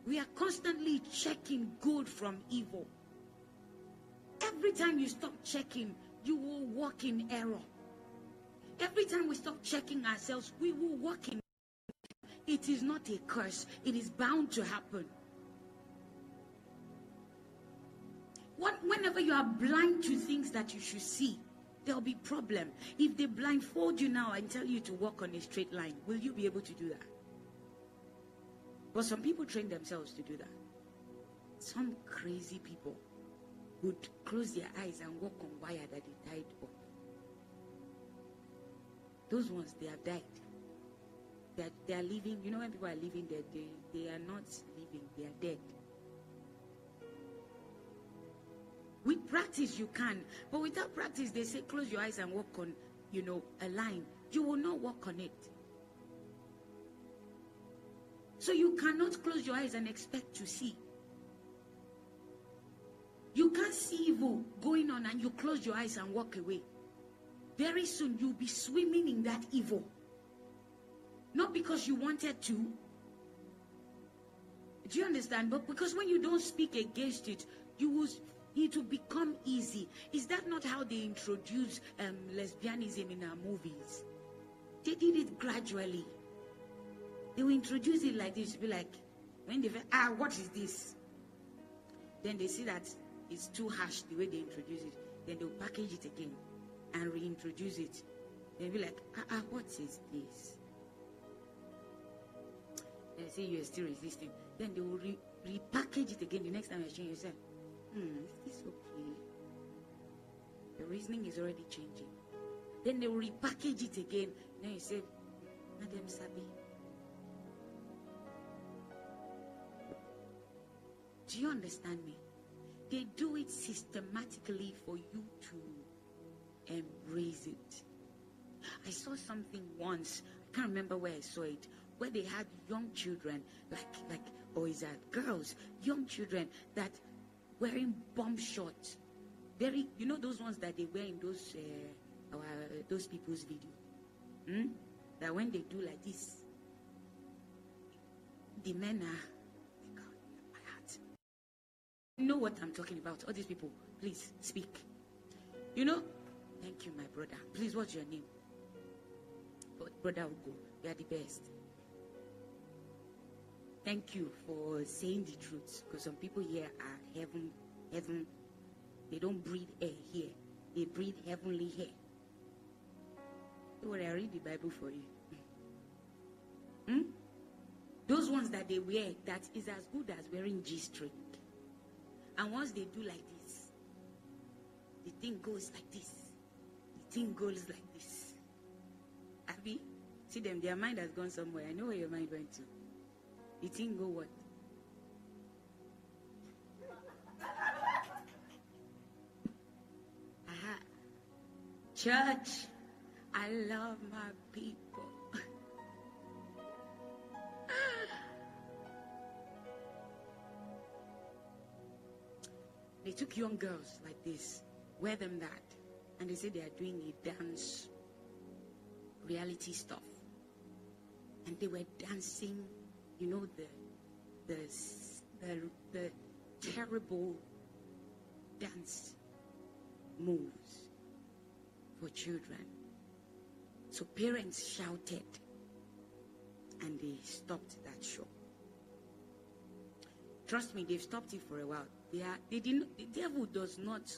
We are constantly checking good from evil. Every time you stop checking, you will walk in error. Every time we stop checking ourselves, we will walk in it is not a curse, it is bound to happen. What, whenever you are blind to things that you should see, there'll be problem. If they blindfold you now and tell you to walk on a straight line, will you be able to do that? But some people train themselves to do that. Some crazy people would close their eyes and walk on wire that they died of. Those ones, they have died. Are, they are living, you know, when people are living there, they, they are not living, they are dead. With practice, you can. But without practice, they say close your eyes and walk on, you know, a line. You will not walk on it. So you cannot close your eyes and expect to see. You can't see evil going on and you close your eyes and walk away. Very soon you'll be swimming in that evil. Not because you wanted to. Do you understand? But because when you don't speak against it, you will it will become easy. Is that not how they introduce um, lesbianism in our movies? They did it gradually. They will introduce it like this, be like, when they ah, what is this? Then they see that it's too harsh the way they introduce it. Then they'll package it again and reintroduce it. They'll be like, ah, ah what is this? They say you're still resisting. Then they will re- repackage it again the next time you change yourself. Hmm, is this okay? The reasoning is already changing. Then they will repackage it again. Then you say, Madam Sabi. Do you understand me? they do it systematically for you to embrace it. I saw something once, I can't remember where I saw it, where they had young children, like like boys and girls, young children that wearing bomb shorts. Very, you know those ones that they wear in those uh, our, those people's video. Hmm? That when they do like this, the men are. My heart. You know what I'm talking about? All these people, please speak. You know? Thank you, my brother. Please, what's your name? But Brother Ugo, you are the best. Thank you for saying the truth. Because some people here are heaven, heaven. They don't breathe air here. They breathe heavenly air. Don't I read the Bible for you. [laughs] Hmm? Those ones that they wear, that is as good as wearing G string. And once they do like this, the thing goes like this. The thing goes like this. Abby, see them, their mind has gone somewhere. I know where your mind went to. The thing go what? Aha. Church, I love my people. [laughs] they took young girls like this, wear them that, and they say they are doing a dance reality stuff. And they were dancing, you know, the the the, the terrible dance moves for children. So parents shouted and they stopped that show. Trust me, they've stopped it for a while. They are they didn't the devil does not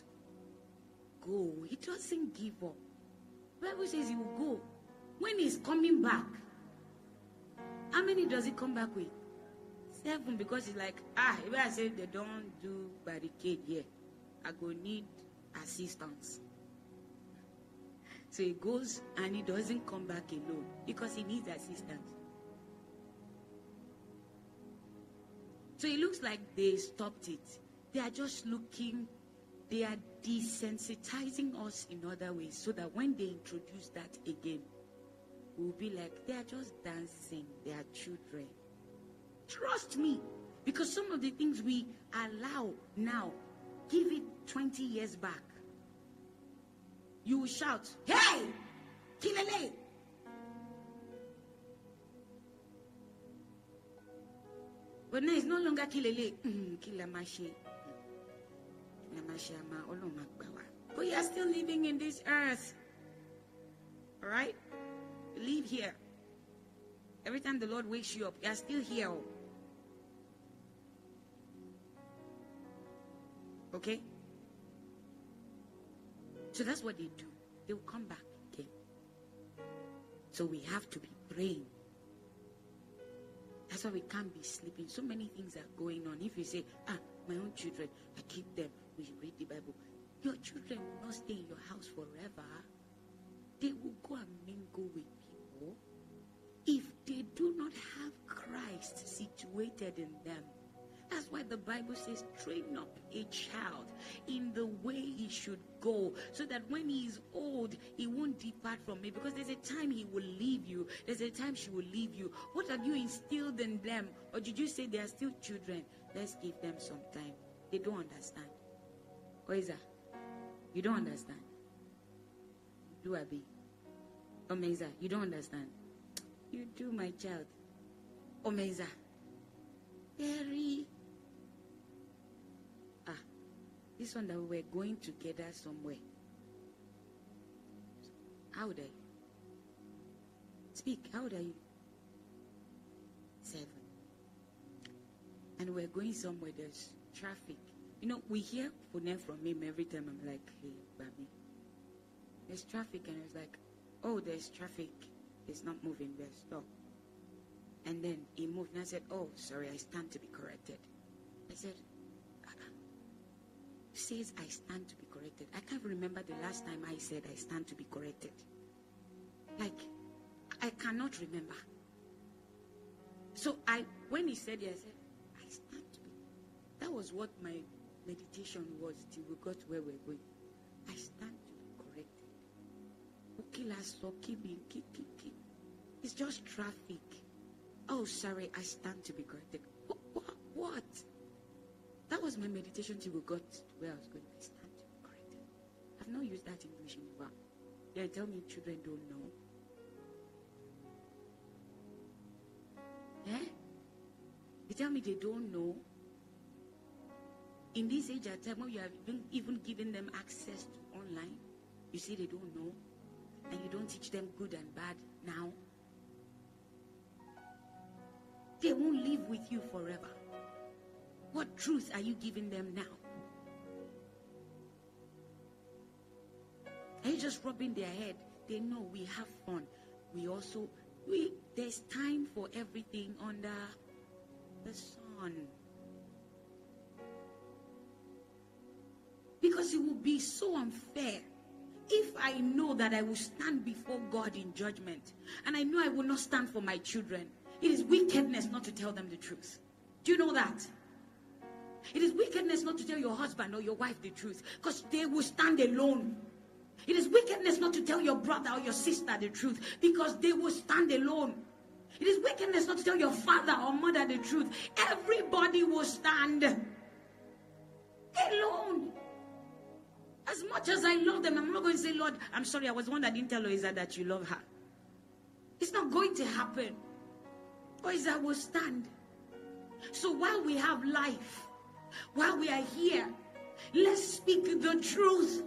go. He doesn't give up. Bible says he will go. When he's coming back, how many does he come back with? Seven, because he's like, ah, if I say they don't do barricade here, I go need assistance. So he goes and he doesn't come back alone because he needs assistance. So it looks like they stopped it. They are just looking, they are desensitizing us in other ways so that when they introduce that again, we'll be like, they are just dancing, they are children. Trust me, because some of the things we allow now, give it 20 years back. You will shout, Hey, Kilele! But now it's no longer Kilele. Mm, Kilamashi. Kilamashi. But you are still living in this earth. All right? Live here. Every time the Lord wakes you up, you are still here. Okay? So that's what they do. They will come back again. So we have to be praying. That's why we can't be sleeping. So many things are going on. If you say, ah, my own children, I keep them, we read the Bible. Your children will not stay in your house forever. They will go and mingle with. If they do not have Christ situated in them, that's why the Bible says, train up a child in the way he should go, so that when he is old, he won't depart from me. Because there's a time he will leave you, there's a time she will leave you. What have you instilled in them? Or did you say they are still children? Let's give them some time. They don't understand. That? You don't understand. Do Abi. Omeza, you don't understand. You do, my child. Omeza. Very Ah, This one that we were going together somewhere. How old are you? Speak. How old are you? Seven. And we're going somewhere. There's traffic. You know, we hear phone from him every time. I'm like, hey, Bami. There's traffic, and it's like, oh, there's traffic. It's not moving. There's stop. And then he moved, and I said, oh, sorry, I stand to be corrected. I said, ah, says I stand to be corrected. I can't remember the last time I said I stand to be corrected. Like, I cannot remember. So I, when he said it, I said, I stand to be. That was what my meditation was till we got where we're going. I stand to be corrected. It's just traffic. Oh, sorry, I stand to be corrected. What? What? That was my meditation till we got to where I was going. I stand to be corrected. I've not used that English in a while. They tell me children don't know. Eh? They tell me they don't know. In this age at time when you have even, even given them access to online, you see they don't know. And you don't teach them good and bad now. They won't live with you forever. What truth are you giving them now? Are you just rubbing their head? They know we have fun. We also we there's time for everything under the sun. Because it would be so unfair if I know that I will stand before God in judgment and I know I will not stand for my children. It is wickedness not to tell them the truth. Do you know that? It is wickedness not to tell your husband or your wife the truth because they will stand alone. It is wickedness not to tell your brother or your sister the truth because they will stand alone. It is wickedness not to tell your father or mother the truth. Everybody will stand alone. As much as I love them, I'm not going to say, Lord, I'm sorry, I was the one that didn't tell Louisa that you love her. It's not going to happen. Louisa will stand. So while we have life, while we are here, let's speak the truth.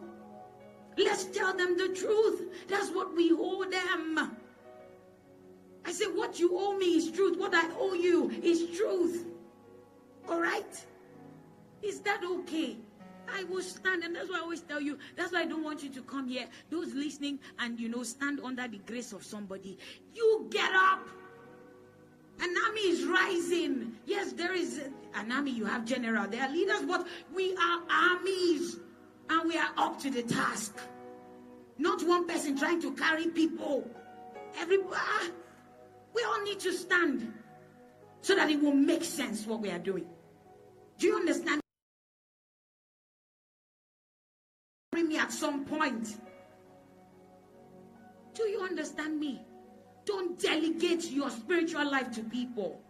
Let's tell them the truth. That's what we owe them. I say, what you owe me is truth. What I owe you is truth. All right? Is that okay? I will stand, and that's why I always tell you. That's why I don't want you to come here. Those listening and you know stand under the grace of somebody. You get up. An army is rising. Yes, there is an army. You have general. There are leaders, but we are armies, and we are up to the task. Not one person trying to carry people. Everybody. Ah, we all need to stand so that it will make sense what we are doing. Do you understand? Me at some point. Do you understand me? Don't delegate your spiritual life to people.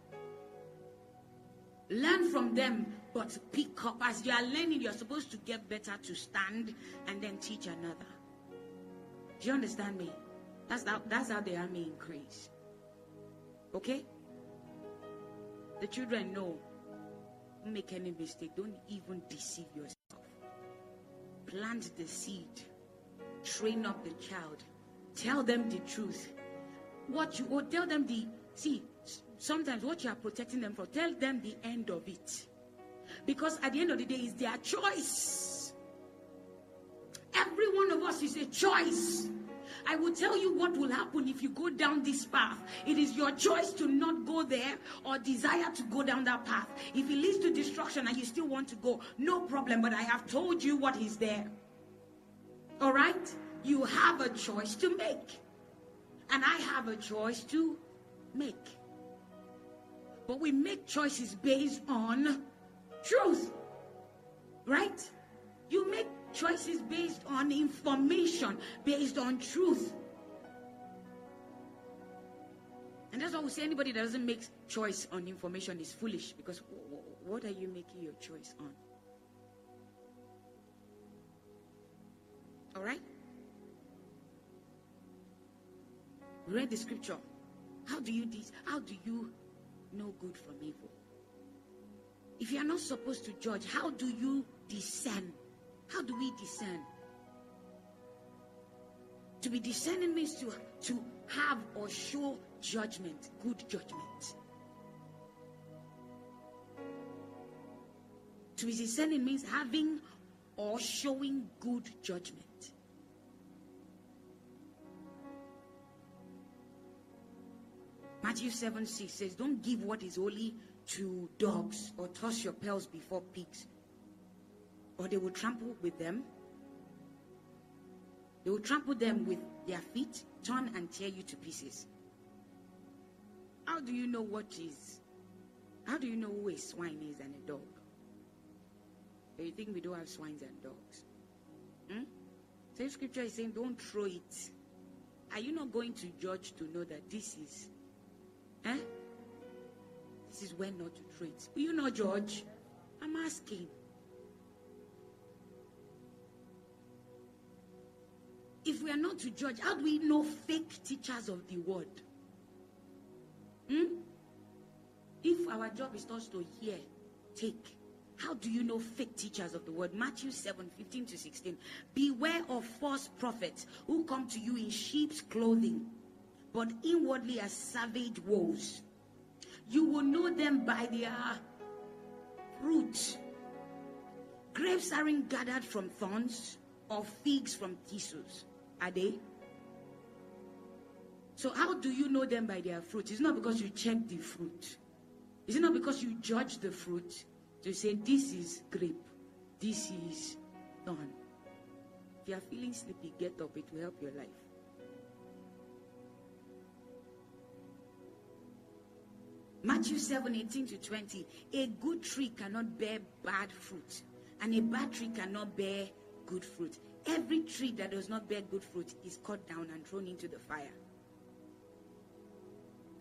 Learn from them, but pick up. As you are learning, you're supposed to get better to stand and then teach another. Do you understand me? That's how, that's how the army increase. Okay? The children know. Don't make any mistake. Don't even deceive yourself. Plant the seed. Train up the child. Tell them the truth what you or tell them the see sometimes what you are protecting them from tell them the end of it because at the end of the day it's their choice every one of us is a choice I will tell you what will happen if you go down this path. It is your choice to not go there or desire to go down that path. If it leads to destruction and you still want to go, no problem. But I have told you what is there. All right? You have a choice to make. And I have a choice to make. But we make choices based on truth. Right? You make choices based on information, based on truth. And that's why we say anybody that doesn't make choice on information is foolish because what are you making your choice on? All right? Read the scripture. How do you this? How do you know good from evil? If you are not supposed to judge, how do you discern? How do we discern? To be discerning means to, to have or show judgment, good judgment. To be discerning means having or showing good judgment. Matthew 7 6 says, Don't give what is holy to dogs or toss your pearls before pigs, or they will trample with them. They will trample them with their feet, turn and tear you to pieces. How do you know what is? How do you know who a swine is and a dog? You think we don't have swines and dogs? Hmm? Same scripture is saying, don't throw it. Are you not going to judge to know that this is, eh? This is when not to treat. Will you not judge? I'm asking. If we are not to judge, how do we know fake teachers of the word? Hmm? If our job is not to hear, take. How do you know fake teachers of the word? Matthew 7 15 to 16. Beware of false prophets who come to you in sheep's clothing, but inwardly are savage wolves. You will know them by their fruit. Grapes aren't gathered from thorns or figs from thistles, are they? So, how do you know them by their fruit? It's not because you check the fruit. Is it not because you judge the fruit to say this is grape, this is thorn? If you are feeling sleepy, get up. It will help your life. Matthew 7 18 to 20. A good tree cannot bear bad fruit, and a bad tree cannot bear good fruit. Every tree that does not bear good fruit is cut down and thrown into the fire.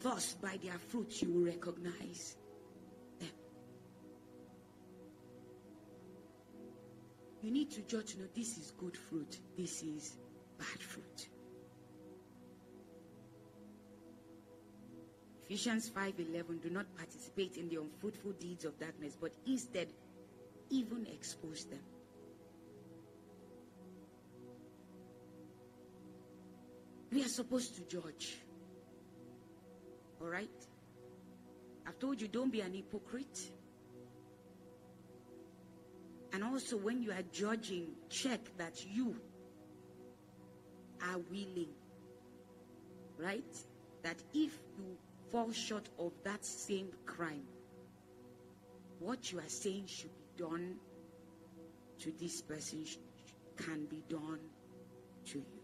Thus, by their fruits, you will recognize them. You need to judge, you know, this is good fruit, this is bad fruit. Ephesians 5:11 do not participate in the unfruitful deeds of darkness but instead even expose them. We are supposed to judge. All right? I've told you don't be an hypocrite. And also, when you are judging, check that you are willing. Right? That if you fall short of that same crime, what you are saying should be done to this person can be done to you.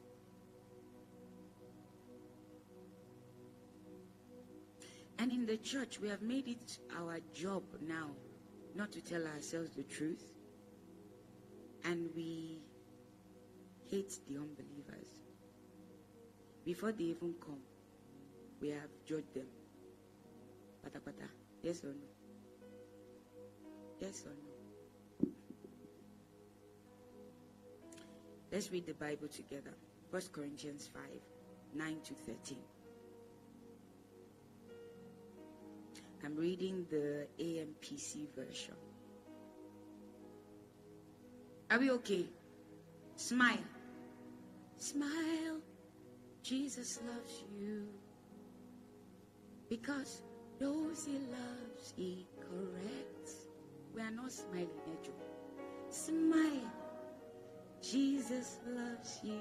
And in the church, we have made it our job now not to tell ourselves the truth. And we hate the unbelievers. Before they even come, we have judged them. Pata pata. Yes or no? Yes or no? Let's read the Bible together. 1 Corinthians 5 9 to 13. I'm reading the AMPC version. Are we okay? Smile. Smile. Jesus loves you. Because those he loves, he corrects. We are not smiling, Ejo. Smile. Jesus loves you.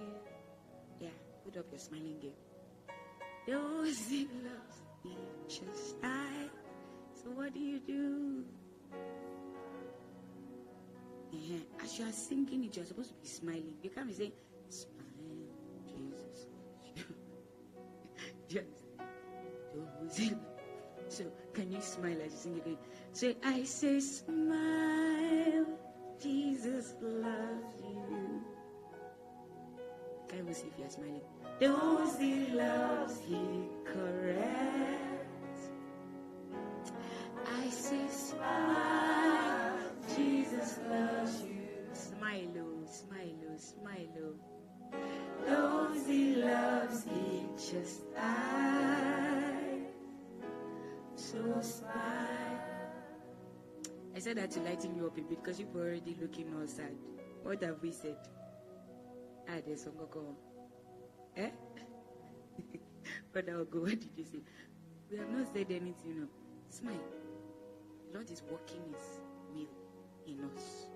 Yeah, put up your smiling game. Those he loves, he chastises. So what do you do? Uh-huh. As you are singing it, you're supposed to be smiling. You can't be saying, So can you smile as you sing again? Say, I say, smile, Jesus loves you. Can we see if you're smiling? Those he loves, he corrects. I say, smile, Jesus loves you. Smile, oh, smile, oh, smile, oh. Those he loves, he chastises. Smile. I said that to lighten you up a bit because you were already looking all sad. What have we said? Ah, there's some [laughs] go. Eh? Brother Ogo, what did you say? We have not said anything. No. Smile. The Lord is working His will in us.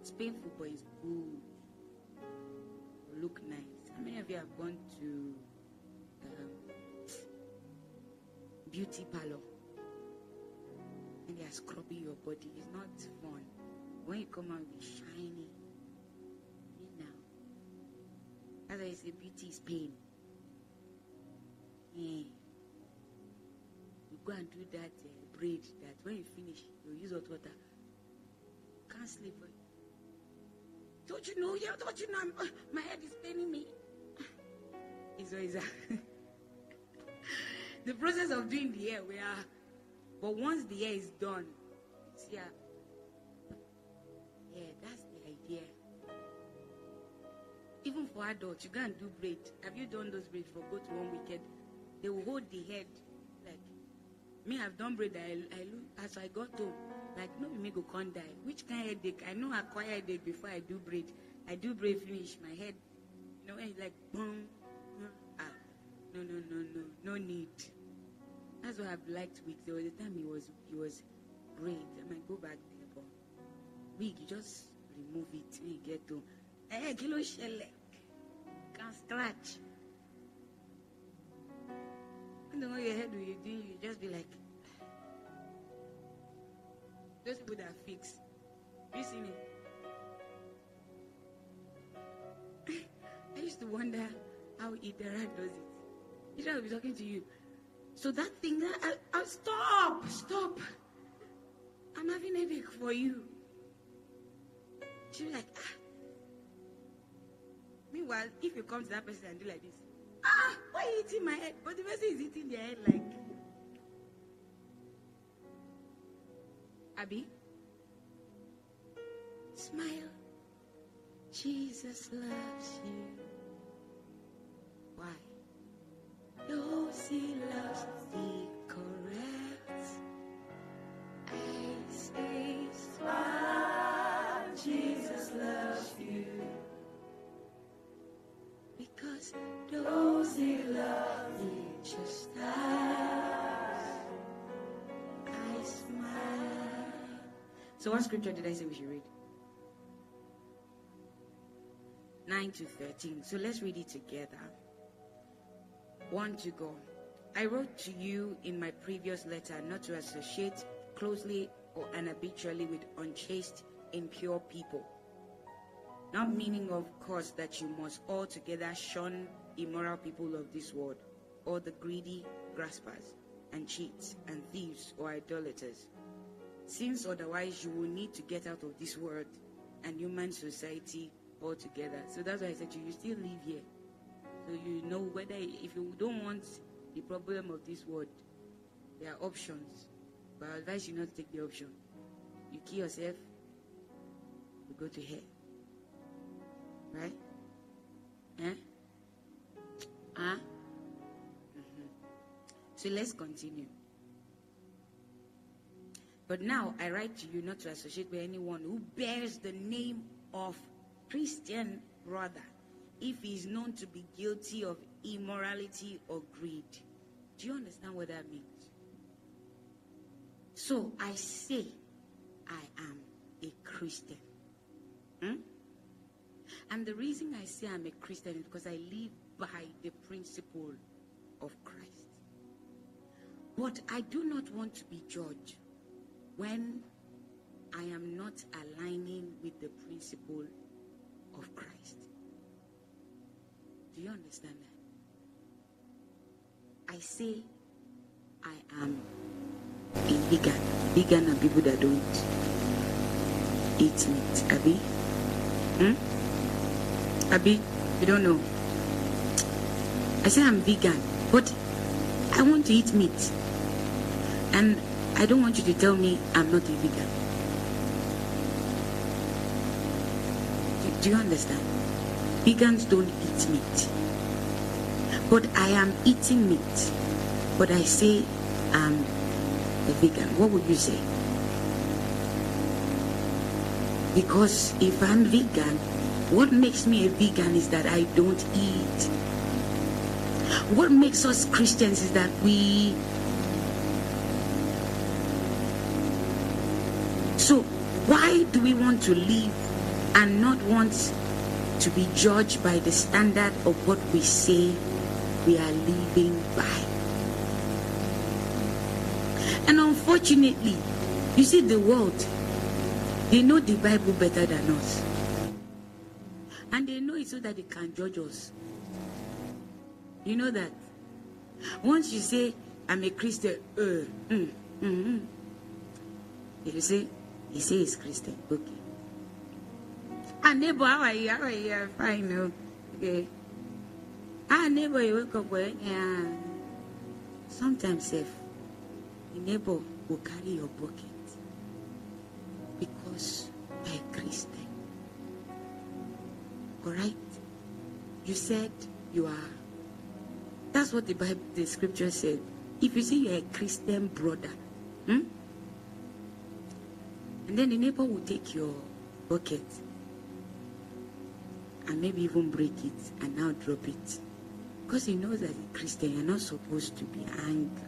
It's painful, but it's good. Look nice. How many of you have gone to um, beauty parlor are scrubbing your body? It's not fun. When you come out, be shiny. You know. That's I say beauty is pain. Yeah. You go and do that uh, braid that when you finish, you use hot water. can't sleep. Don't you know? Yeah, don't you know? I'm, uh, [sighs] my head is paining me. [sighs] It's always [laughs] that. the process of doing the hair, we are. But once the hair is done, see, yeah, yeah, that's the idea. Even for adults, you can't do braid. Have you done those braids for go to one weekend? They will hold the head like me. I've done braid. I, I look as I got home, like no, me go can't die. Which kind of headache? I know I acquire headache before I do braid. I do braid finish my head. You know, it's like boom. Ah, no, no, no, no, no need. That's I've liked wigs. There was a time he was he was braid. I might go back there, but wig you just remove it when you get to. Eh, kilo shele. Can scratch. I don't know your head will you do. You just be like. Those people that fix. You see me? [laughs] I used to wonder how Idera does it. Idera will be talking to you. So that thing, that I, I, stop, stop. I'm having a headache for you. She'll be like, ah. Meanwhile, if you come to that person and do like this, ah, why are you eating my head? But the person is eating their head like. Abby, smile. Jesus loves you. Why? He loves the correct. I Smile, Jesus loves you. because he loves, he just as I smile. So what scripture did I say we should read? 9 to 13. So let's read it together. One to go. I wrote to you in my previous letter not to associate closely or unhabitually with unchaste, impure people. Not meaning, of course, that you must altogether shun immoral people of this world, or the greedy graspers, and cheats, and thieves, or idolaters. Since otherwise you will need to get out of this world and human society altogether. So that's why I said to you, you still live here. So you know whether, if you don't want the problem of this world, there are options. But I advise you not to take the option. You kill yourself, you go to hell. Right? Eh? Huh? Mhm. So let's continue. But now I write to you not to associate with anyone who bears the name of Christian brother if he is known to be guilty of immorality or greed. Do you understand what that means? So I say I am a Christian. Hmm? And the reason I say I'm a Christian is because I live by the principle of Christ. But I do not want to be judged when I am not aligning with the principle of Christ. Do you understand that? I say I am a vegan. Vegan are people that don't eat meat. Abby? Hmm? Abby, you don't know. I say I'm vegan, but I want to eat meat. And I don't want you to tell me I'm not a vegan. Do, you understand? Vegans don't eat meat. But I am eating meat. But I say I'm a vegan. What would you say? Because if I'm vegan, what makes me a vegan is that I don't eat. What makes us Christians is that we. So, why do we want to live and not want to be judged by the standard of what we say we are living by? And unfortunately, you see, the world, they know the Bible better than us. And they know it so that they can judge us. You know that? Once you say, I'm a Christian, uh, mm, mm, mm, they say, He says Christian. Okay. Ah, neighbor, how are you? How are you? I'm fine. No. Okay. Ah, neighbor, you wake up well. Yeah. Sometimes, if the neighbor will carry your bucket because you're Christian. All right? You said you are. That's what the Bible, the scripture said. If you say you're a Christian brother, hmm? and then the neighbor will take your bucket and maybe even break it and now drop it. Because he knows that a Christian, you're not supposed to be angry.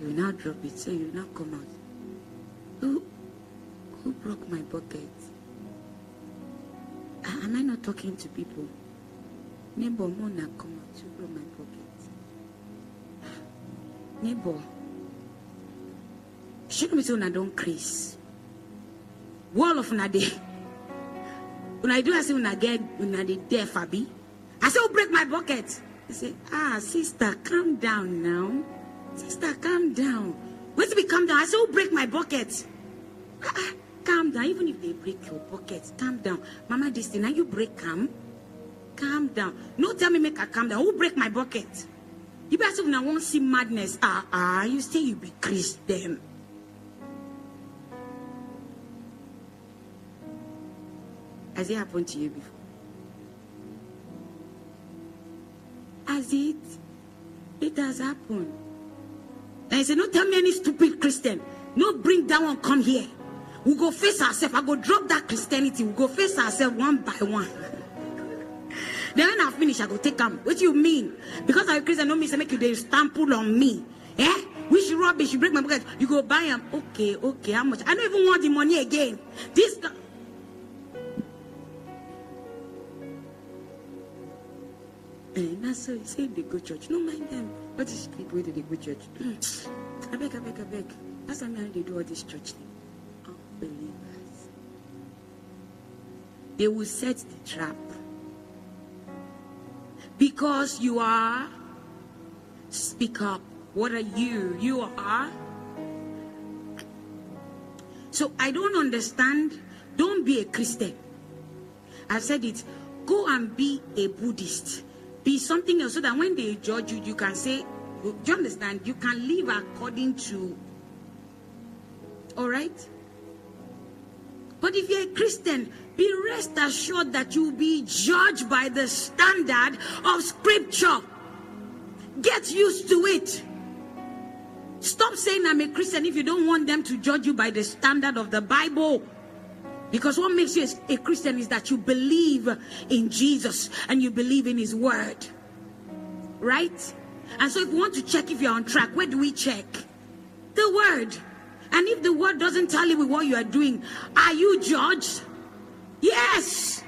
You now drop it, so you now come out. Who, who broke my bucket? Am I not talking to people? Neighbor, Mona, come out. You broke my bucket. Neighbor, shouldn't we say una don't crease? Wall of una dey. I do as if una get una dey deaf abi. I say, who break my bucket? He say, ah, sister, calm down now. Sister, calm down. Wait till we calm down. I say, who break my bucket? Ah, ah, calm down. Even if they break your bucket, calm down. Mama, this thing, now you break calm. Calm down. No tell me make I calm down. Who break my bucket? You better when I won't see madness. Ah, ah, you say you be Christian. Has it happened to you before? Has it? It has happened. And he said, No, tell me any stupid Christian. No, bring that one, come here. We go face ourselves. I go drop that Christianity. We go face ourselves one by one. [laughs] then when I finish, I go take them. What you mean? Because I'm Christian, no me say make you they stample on me. Eh? Which rubbish? You break my bucket. You go buy them. Okay, okay. How much? I don't even want the money again. This. Eh, na so you say they go church. No mind them. What is people where they go church? [clears throat] I beg, I beg, I beg. That's how they do all this church thing. Unbelievers. They will set the trap. Because you are, speak up. What are you? You are. So I don't understand. Don't be a Christian. I've said it. Go and be a Buddhist. Be something else so that when they judge you, you can say, do you understand? You can live according to. All right? But if you're a Christian, be rest assured that you'll be judged by the standard of Scripture. Get used to it. Stop saying I'm a Christian if you don't want them to judge you by the standard of the Bible. Because what makes you a Christian is that you believe in Jesus and you believe in His Word. Right? And so if we want to check if you're on track, where do we check? The Word. And if the Word doesn't tally with what you are doing, are you judged? Yes.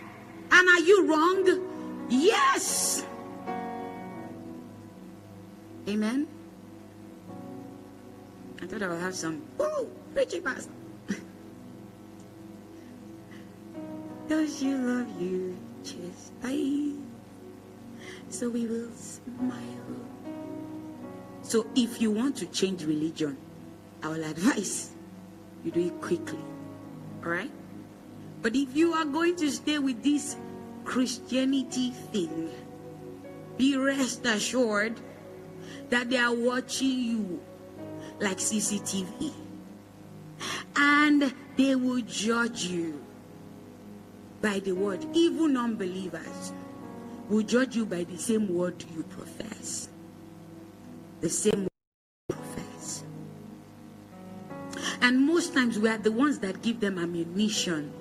And are you wrong? Yes. Amen. I thought I would have some. Woo! Preaching pastor. Those you love you, chastise, so we will smile. So if you want to change religion, I will advise you do it quickly. All right? But if you are going to stay with this Christianity thing, be rest assured that they are watching you like CCTV. And they will judge you by the word. Even unbelievers will judge you by the same word you profess. The same word you profess. And most times we are the ones that give them ammunition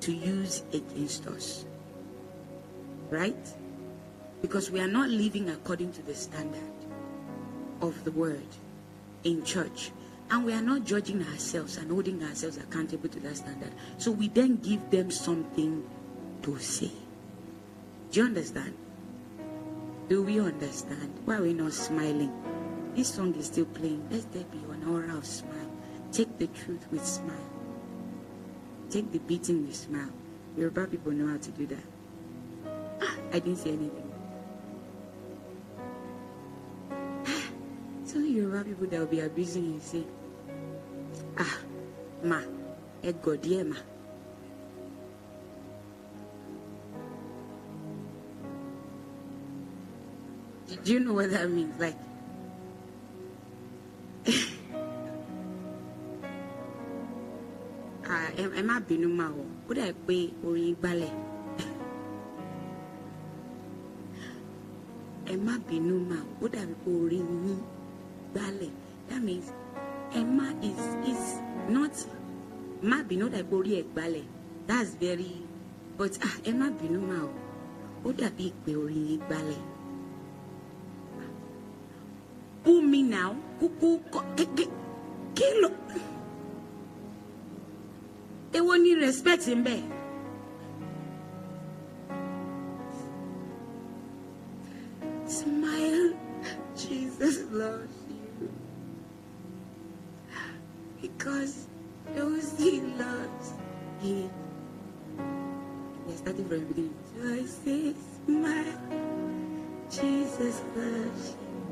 to use against us. Right? Because we are not living according to the standard of the word in church. And we are not judging ourselves and holding ourselves accountable to that standard. So we then give them something to say. Do you understand? Do we understand? Why are we not smiling? This song is still playing. Let there be an aura of smile. Take the truth with smile. Take the beating with smile. Yoruba people know how to do that. Ah, I didn't say anything. So Yoruba people that will be abusing you say, Ah, ma, ẹ ma. Do you know what that means? Like, [laughs] ah, má bínú ma o, ó dà pé orin gbálẹ̀. [laughs] Ẹ má bínú o, ó dàbí pé orin yín gbálẹ̀. That means Emma is is not má ó dàbí pé orí ẹ̀. That's very but ah ẹ má bínú ma o, ó dàbí pé orin yín gbálẹ̀. bú mi kúkú kọ ló èwo ni respect ń bẹ. Smile, Jesus loves because those he loves, he. We're starting from the beginning. Say, smile, Jesus loves you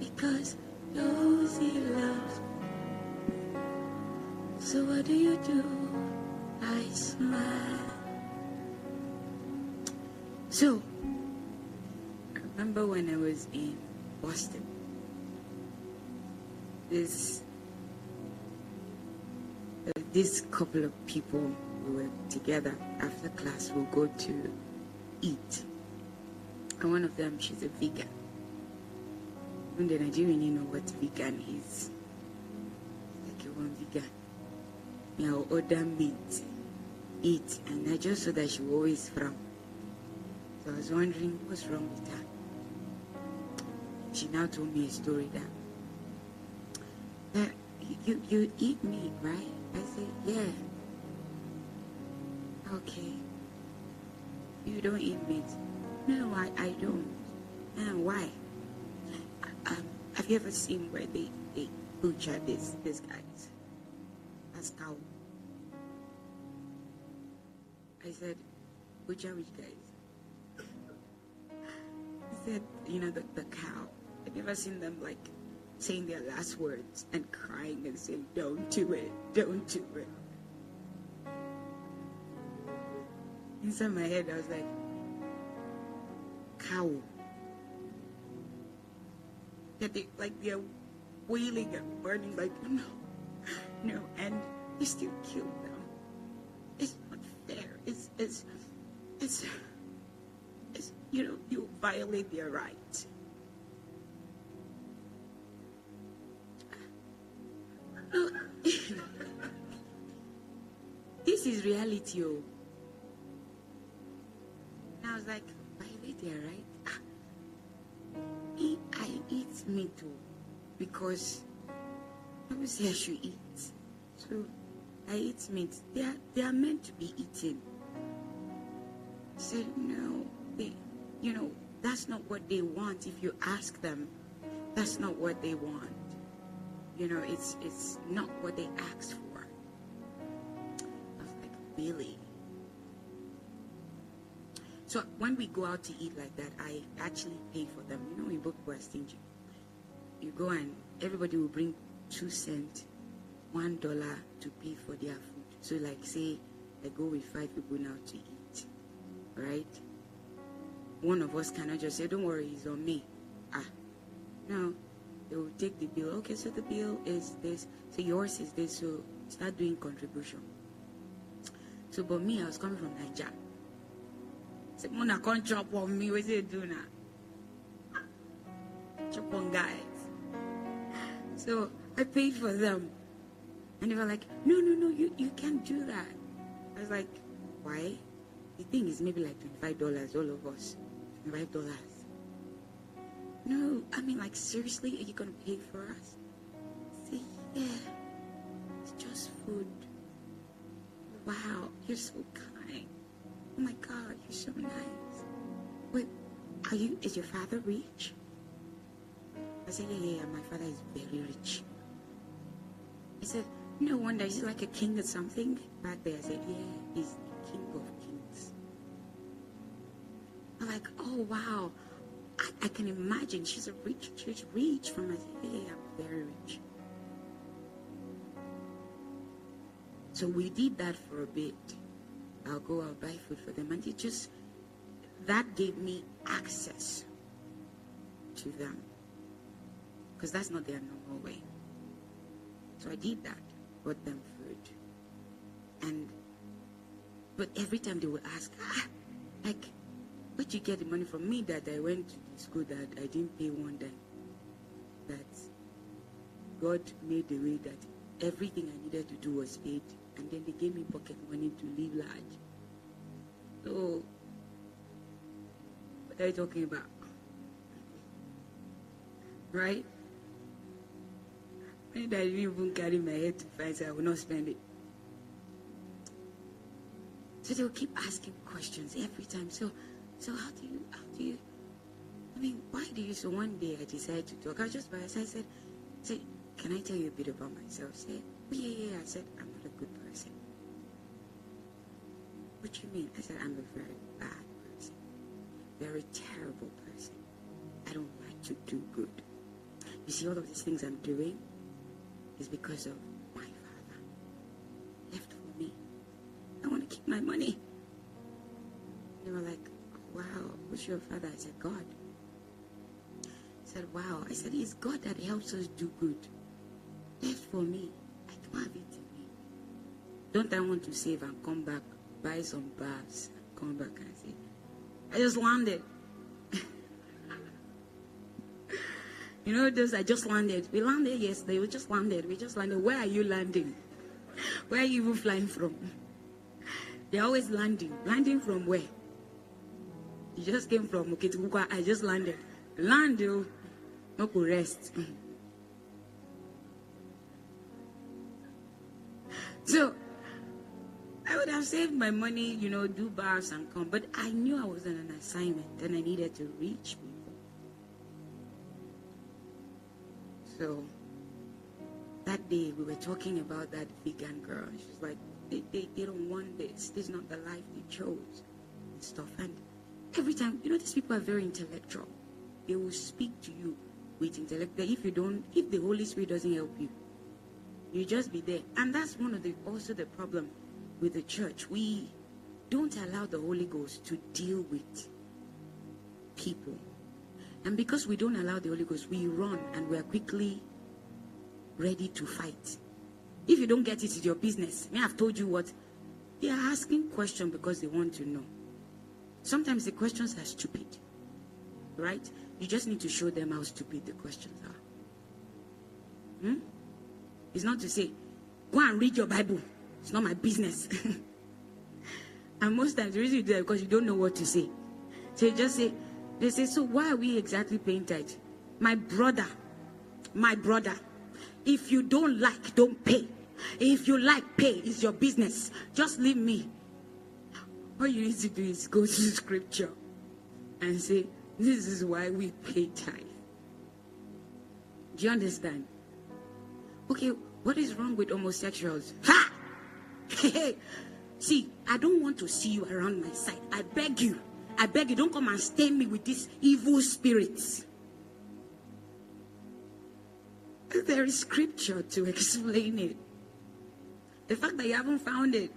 because those he loves. So what do you do? I smile. So, I remember when I was in Boston. This, uh, this couple of people who were together after class. We'll go to eat, and one of them, she's a vegan. Even the Nigerian, you know what vegan is. Like you want vegan. Me, I'll order meat, eat, and I just saw that she will always frown. So I was wondering what's wrong with her. She now told me a story that, that you, you eat meat, right? I said, yeah. Okay. You don't eat meat. No, I, I don't. And why? Um, have you ever seen where they, they butcher this this guys? That's cow. I said, butcher which guys? He said, you know, the, the cow. Have you ever seen them like saying their last words and crying and saying, don't do it, don't do it? Inside my head, I was like, cow. Yeah, they, like they're wailing and burning, like, [laughs] no, no, and you still kill them. It's not fair. It's, it's, it's, it's you know, you violate their right. Reality, oh. And I was like, violate their right? Ah, I eat meat too because people say I should eat. So I eat meat. They are, they are meant to be eaten. Said, no, they, you know, that's not what they want. If you ask them, that's not what they want. You know, it's it's not what they asked for. Really? So when we go out to eat like that, I actually pay for them. You know, in both were stingy. You go and everybody will bring two cents, one dollar to pay for their food. So like say I go with five people now to eat, right? One of us cannot just say, "Don't worry, it's on me." Ah, no, they will take the bill. Okay, so the bill is this. So yours is this. So start doing contribution. So, but me, I was coming from Nigeria. Say, Mona can't chop on me. What's it do now? Chop on guys. So I paid for them. And they were like, no, no, no, you, you can't do that. I was like, why? The thing is maybe like $25, all of us. $25. No, I mean, like, seriously, are you going to pay for us? Say, yeah, it's just food. Wow, you're so kind. Oh my God, you're so nice. Wait, are you, is your father rich? I said, yeah, yeah, yeah, my father is very rich. He said, no wonder, he's like a king or something back there. I said, yeah, he's king of kings. I'm like, oh wow, I, I can imagine she's a rich, she's rich from said, yeah, I'm very rich. So we did that for a bit. I'll go, I'll buy food for them. And it just, that gave me access to them. Because that's not their normal way. So I did that, bought them food. And, but every time they would ask, ah, like, where'd you get the money from me that I went to school that I didn't pay one dime? That God made the way that everything I needed to do was paid. And then they gave me pocket money to live large. So, what are you talking about? Right? When I didn't even carry my head to so I will not spend it. So they'll keep asking questions every time. So, so how do you, how do you, I mean, why do you, so one day I decided to talk. I was just by. I said, said, can I tell you a bit about myself? I said, oh, yeah, yeah. I said, I'm good person. What do you mean? I said, I'm a very bad person. Very terrible person. I don't like to do good. You see, all of these things I'm doing is because of my father. Left for me. I want to keep my money. They were like, wow, who's your father? I said, God. I said, wow. I said, it's God that helps us do good. Left for me. I don't have it. Don't I want to save and come back, buy some bags, come back and say, I just landed. [laughs] you know, those I just landed. We landed yesterday. We just landed. We just landed. Where are you landing? [laughs] Where are you even flying from? [laughs] They're always landing. Landing from where? You just came from Okitipupa. I just landed. Land, you. No rest. Have saved my money, you know, do bars and come. But I knew I was on an assignment and I needed to reach people. So, that day we were talking about that vegan girl. She's like, they, they, they don't want this. This is not the life they chose and stuff. And every time, you know, these people are very intellectual. They will speak to you with intellect. If you don't, if the Holy Spirit doesn't help you, you just be there. And that's one of the also the problem with the church. We don't allow the Holy Ghost to deal with people. And because we don't allow the Holy Ghost, we run and we are quickly ready to fight. If you don't get it, it's your business. Me, I've told you what. They are asking questions because they want to know. Sometimes the questions are stupid. Right? You just need to show them how stupid the questions are. Hmm? It's not to say, go and read your Bible. It's not my business. [laughs] and most times the reason you do that because you don't know what to say. So you just say, they say, so why are we exactly paying tithe? My brother, my brother, if you don't like, don't pay. If you like, pay. It's your business. Just leave me. All you need to do is go [laughs] to scripture and say, this is why we pay tithe. Do you understand? Okay, what is wrong with homosexuals? Ha! [laughs] see, I don't want to see you around my side. I beg you. I beg you, don't come and stain me with these evil spirits. There is scripture to [laughs] explain it. The fact that you haven't found it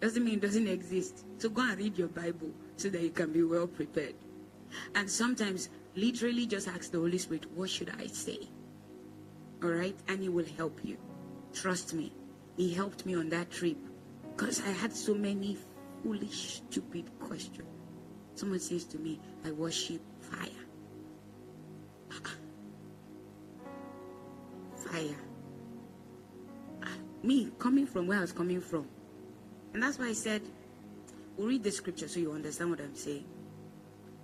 doesn't mean it doesn't exist. So go and read your Bible so that you can be well prepared. And sometimes, literally, just ask the Holy Spirit, What should I say? All right? And He will help you. Trust me. He helped me on that trip because I had so many foolish, stupid questions. Someone says to me, I worship fire. [laughs] Fire. Ah, me, coming from where I was coming from. And that's why I said, we'll read the scripture so you understand what I'm saying.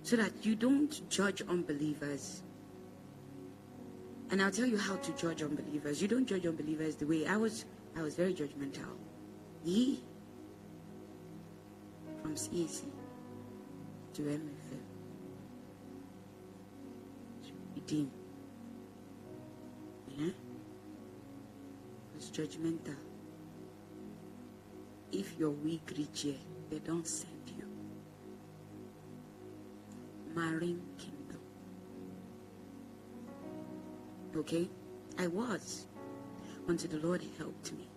So that you don't judge unbelievers. And I'll tell you how to judge unbelievers. You don't judge unbelievers the way I was I was very judgmental. He from CAC to MFM to Redeem. Yeah? was judgmental. If your weak reach here, they don't send you. Marine kingdom. Okay? I was until the Lord helped me.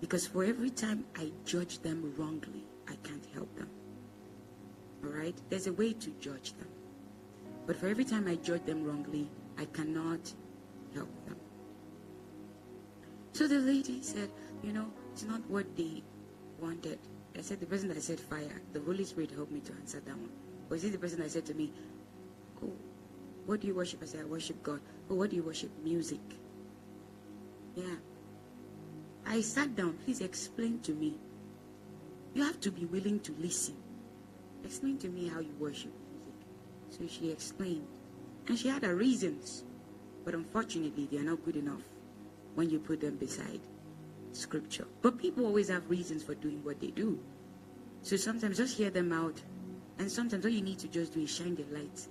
Because for every time I judge them wrongly, I can't help them. All right? There's a way to judge them. But for every time I judge them wrongly, I cannot help them. So the lady said, You know, it's not what they wanted. I said, The person that said fire, the Holy Spirit helped me to answer that one. Is it the person that said to me, Oh, what do you worship? I said, I worship God. Oh, what do you worship? Music. Yeah. I sat down. Please explain to me. You have to be willing to listen. Explain to me how you worship music. So she explained. And she had her reasons. But unfortunately, they are not good enough when you put them beside scripture. But people always have reasons for doing what they do. So sometimes just hear them out. And sometimes all you need to just do is shine the light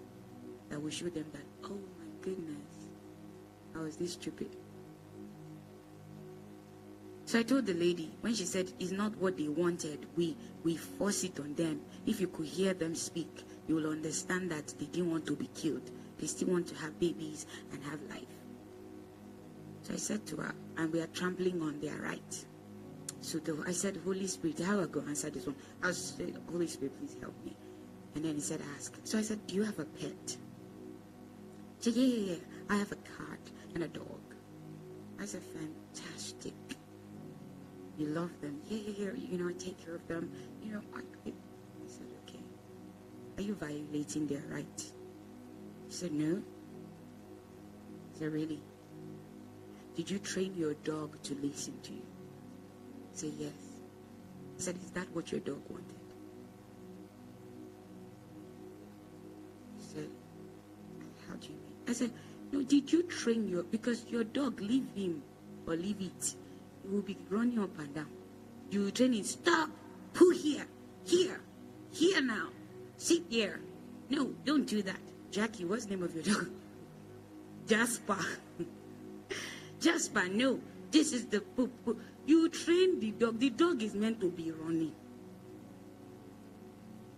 that will show them that, oh my goodness, how is this stupid? So I told the lady when she said it's not what they wanted, we we force it on them. If you could hear them speak, you will understand that they didn't want to be killed. They still want to have babies and have life. So I said to her, and we are trampling on their right. So the, I said, Holy Spirit, how I go answer this one? I said, Holy Spirit, please help me. And then he said, ask. So I said, do you have a pet? She said, yeah, yeah, yeah. I have a cat and a dog. I said, fantastic. You love them. Yeah, yeah, yeah. You know, I take care of them. You know, I, I said, okay. Are you violating their right? He said, no. I said, really? Did you train your dog to listen to you? I said, yes. I said, is that what your dog wanted? He said, how do you mean? I said, no, did you train your, because your dog, leave him or leave it. He will be running up and down. You will train it, stop, pull here, here, here now, sit there. No, don't do that. Jackie, what's the name of your dog? [laughs] Jasper. [laughs] Jasper, no. This is the poop. You train the dog. The dog is meant to be running.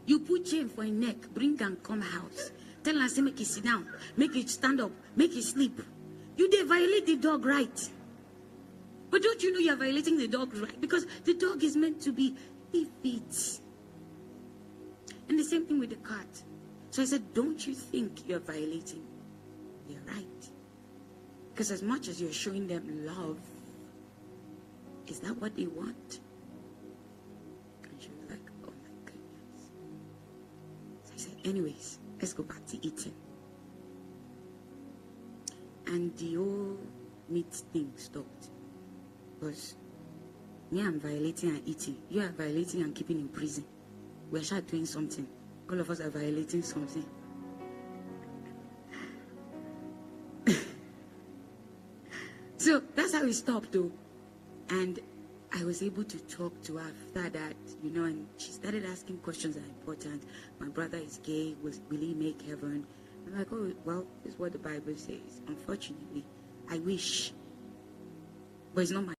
You put chain for a neck, bring and come house. Tell her, say, make it sit down, make it stand up, make it sleep. You they violate the dog right. But don't you know you're violating the dog right? Because the dog is meant to be leave it. And the same thing with the cat. So I said, don't you think you're violating their right? Because as much as you're showing them love, is that what they want? And she was like, oh my goodness. So I said, anyways, let's go back to eating. And the whole meat thing stopped. Because me, I'm violating and eating. You are violating and keeping in prison. We're sure doing something. All of us are violating something. [laughs] so that's how we stopped, though. And I was able to talk to her after that, you know, and she started asking questions that are important. My brother is gay. Was, will he make heaven? I'm like, oh, well, is what the Bible says. Unfortunately, I wish. But it's not my.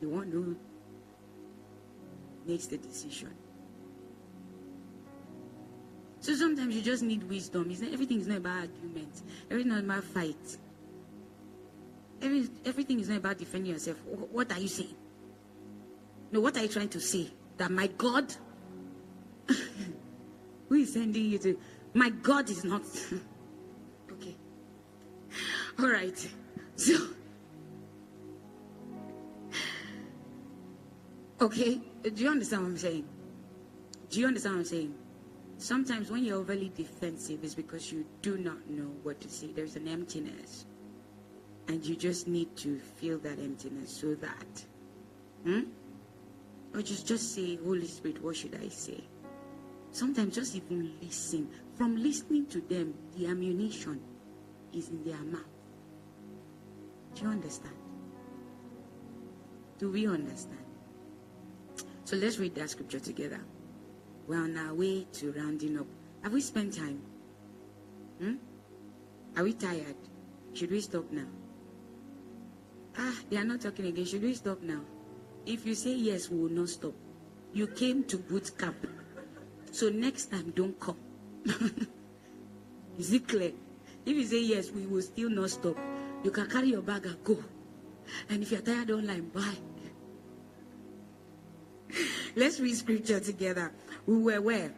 The one who makes the decision. So sometimes you just need wisdom. It's not, everything is not about arguments. Everything is not about fight. Every, everything is not about defending yourself. What are you saying? No, what are you trying to say? That my God, [laughs] who is sending you to? My God is not. [laughs] okay. All right. So, okay. Do you understand what I'm saying? Do you understand what I'm saying? Sometimes when you're overly defensive, it's because you do not know what to say. There's an emptiness. And you just need to feel that emptiness so that. Hmm? Or just, just say, Holy Spirit, what should I say? Sometimes just even listen. From listening to them, the ammunition is in their mouth. Do you understand? Do we understand? So let's read that scripture together. We're on our way to rounding up. Have we spent time? Hmm? Are we tired? Should we stop now? Ah, they are not talking again. Should we stop now? If you say yes, we will not stop. You came to boot camp. So next time, don't come. [laughs] Is it clear? If you say yes, we will still not stop. You can carry your bag and go. And if you're tired online, buy. Let's read scripture together. We were where?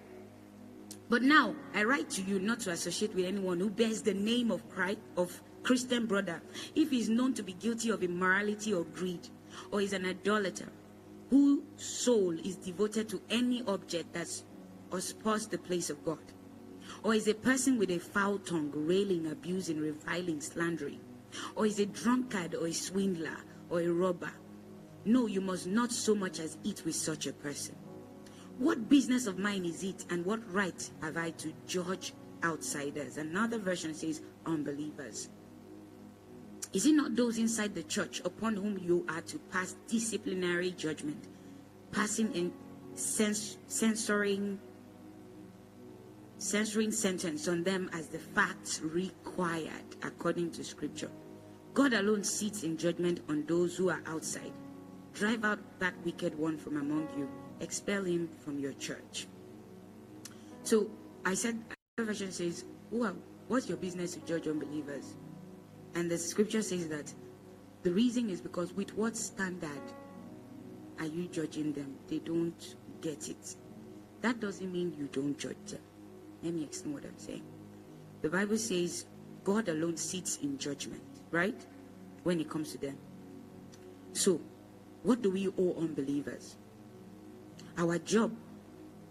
But now I write to you not to associate with anyone who bears the name of Christ of Christian brother if he is known to be guilty of immorality or greed, or is an idolater, whose soul is devoted to any object that's usurps the place of God, or is a person with a foul tongue, railing, abusing, reviling, slandering, or is a drunkard or a swindler or a robber. No, you must not so much as eat with such a person. What business of mine is it, and what right have I to judge outsiders? Another version says unbelievers. Is it not those inside the church upon whom you are to pass disciplinary judgment, passing in cens- censoring censoring sentence on them as the facts required according to scripture? God alone sits in judgment on those who are outside. Drive out that wicked one from among you, expel him from your church. So I said, version says, what's your business to judge unbelievers? And the scripture says that the reason is because with what standard are you judging them? They don't get it. That doesn't mean you don't judge them. Let me explain what I'm saying. The Bible says God alone sits in judgment, right? When it comes to them. So, what do we owe unbelievers? Our job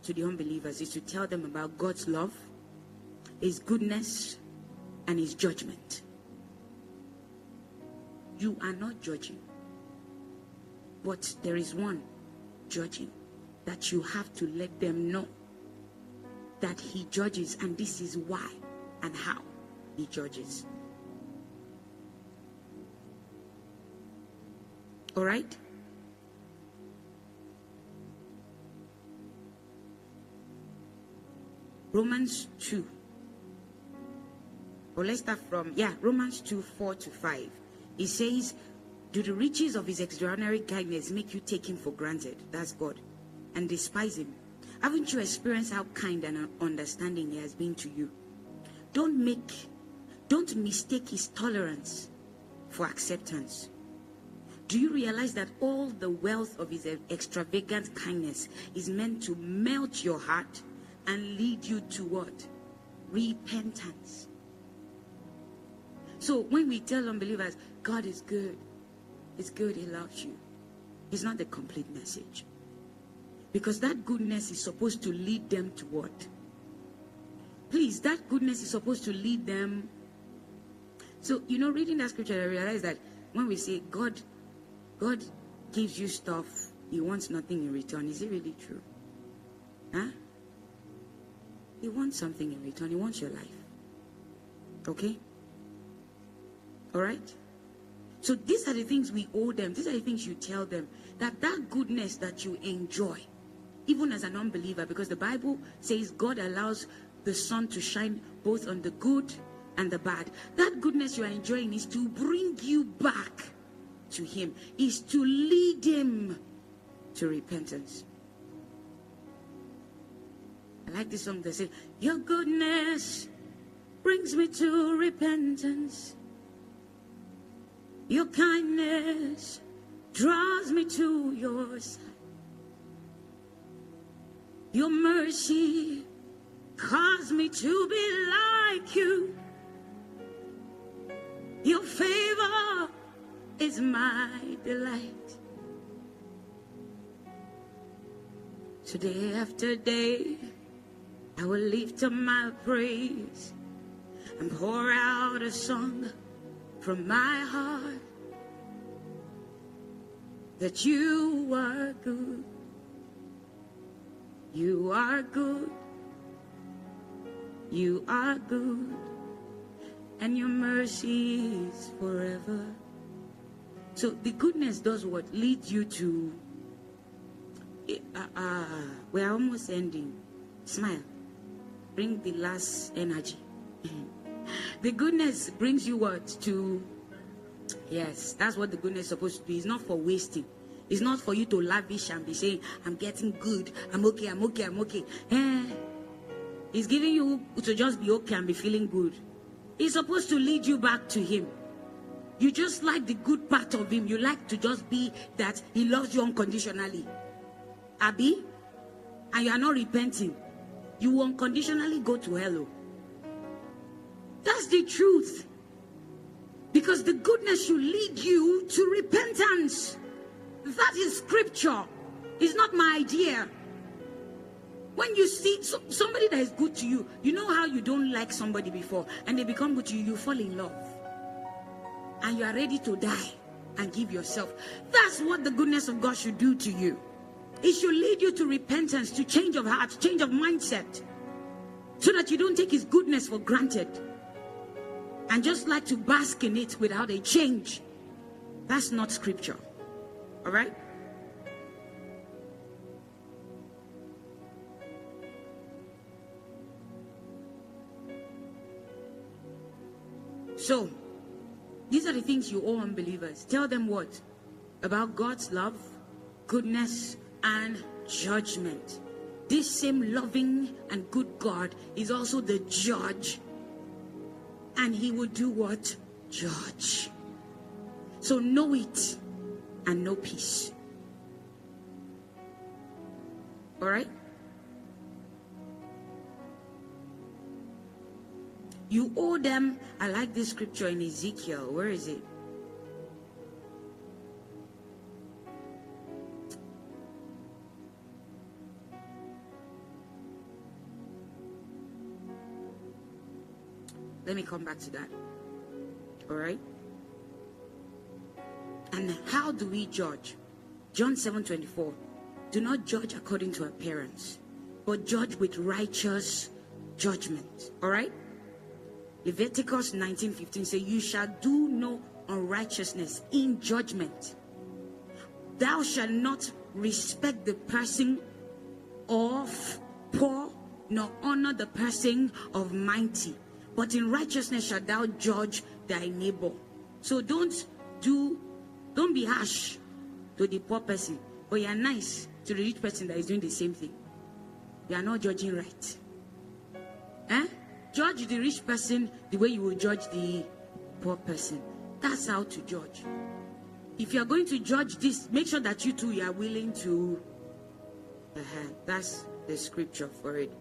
to the unbelievers is to tell them about God's love, His goodness, and His judgment. You are not judging. But there is one judging that you have to let them know that he judges, and this is why and how he judges. All right? Romans 2. Or let's start from, yeah, Romans 2 4 to 5. It says, Do the riches of his extraordinary kindness make you take him for granted? That's God. And despise him. Haven't you experienced how kind and understanding he has been to you? Don't make, don't mistake his tolerance for acceptance. Do you realize that all the wealth of his extravagant kindness is meant to melt your heart and lead you to what? Repentance. So when we tell unbelievers, God is good, it's good, He loves you, it's not the complete message. Because that goodness is supposed to lead them to what? Please, that goodness is supposed to lead them. So, you know, reading that scripture, I realize that when we say God, God gives you stuff, He wants nothing in return. Is it really true? Huh? He wants something in return. He wants your life. Okay? All right? So these are the things we owe them. These are the things you tell them. That that goodness that you enjoy, even as an unbeliever, because the Bible says God allows the sun to shine both on the good and the bad. That goodness you are enjoying is to bring you back to Him, is to lead Him to repentance. I like this song that says, Your goodness brings me to repentance. Your kindness draws me to your side. Your mercy caused me to be like you. Your favor is my delight. Today after day, I will lift up my praise and pour out a song from my heart that you are good. You are good. You are good. And your mercy is forever. So the goodness does what? Leads you to. Uh, uh, we're almost ending. Smile. Bring the last energy. [laughs] The goodness brings you what? To, yes, that's what the goodness is supposed to be. It's not for wasting. It's not for you to lavish and be saying, I'm getting good. I'm okay. I'm okay. I'm okay. Eh. It's giving you to just be okay and be feeling good. It's supposed to lead you back to Him. You just like the good part of him. You like to just be that he loves you unconditionally. Abby, and you are not repenting. You unconditionally go to hell. oh. That's the truth. Because the goodness should lead you to repentance. That is scripture. It's not my idea. When you see so, somebody that is good to you, you know how you don't like somebody before and they become good to you, you fall in love. And you are ready to die and give yourself. That's what the goodness of God should do to you. It should lead you to repentance, to change of heart, change of mindset, so that you don't take His goodness for granted and just like to bask in it without a change. That's not scripture. All right? So, these are the things you owe unbelievers. Tell them what? About God's love, goodness, and judgment. This same loving and good God is also the judge. And he will do what? Judge. So know it and know peace. All right? You owe them. I like this scripture in Ezekiel. Where is it? Let me come back to that. All right? And how do we judge? John 7 24. Do not judge according to appearance, but judge with righteous judgment. All right? Leviticus 19 15 say, You shall do no unrighteousness in judgment. Thou shalt not respect the person of poor, nor honor the person of mighty. But in righteousness shalt thou judge thy neighbor. So don't do, don't be harsh to the poor person, but you are nice to the rich person that is doing the same thing. You are not judging right. Eh? Judge the rich person the way you will judge the poor person. That's how to judge. If you are going to judge this, make sure that you too you are willing to. Uh-huh. That's the scripture for it.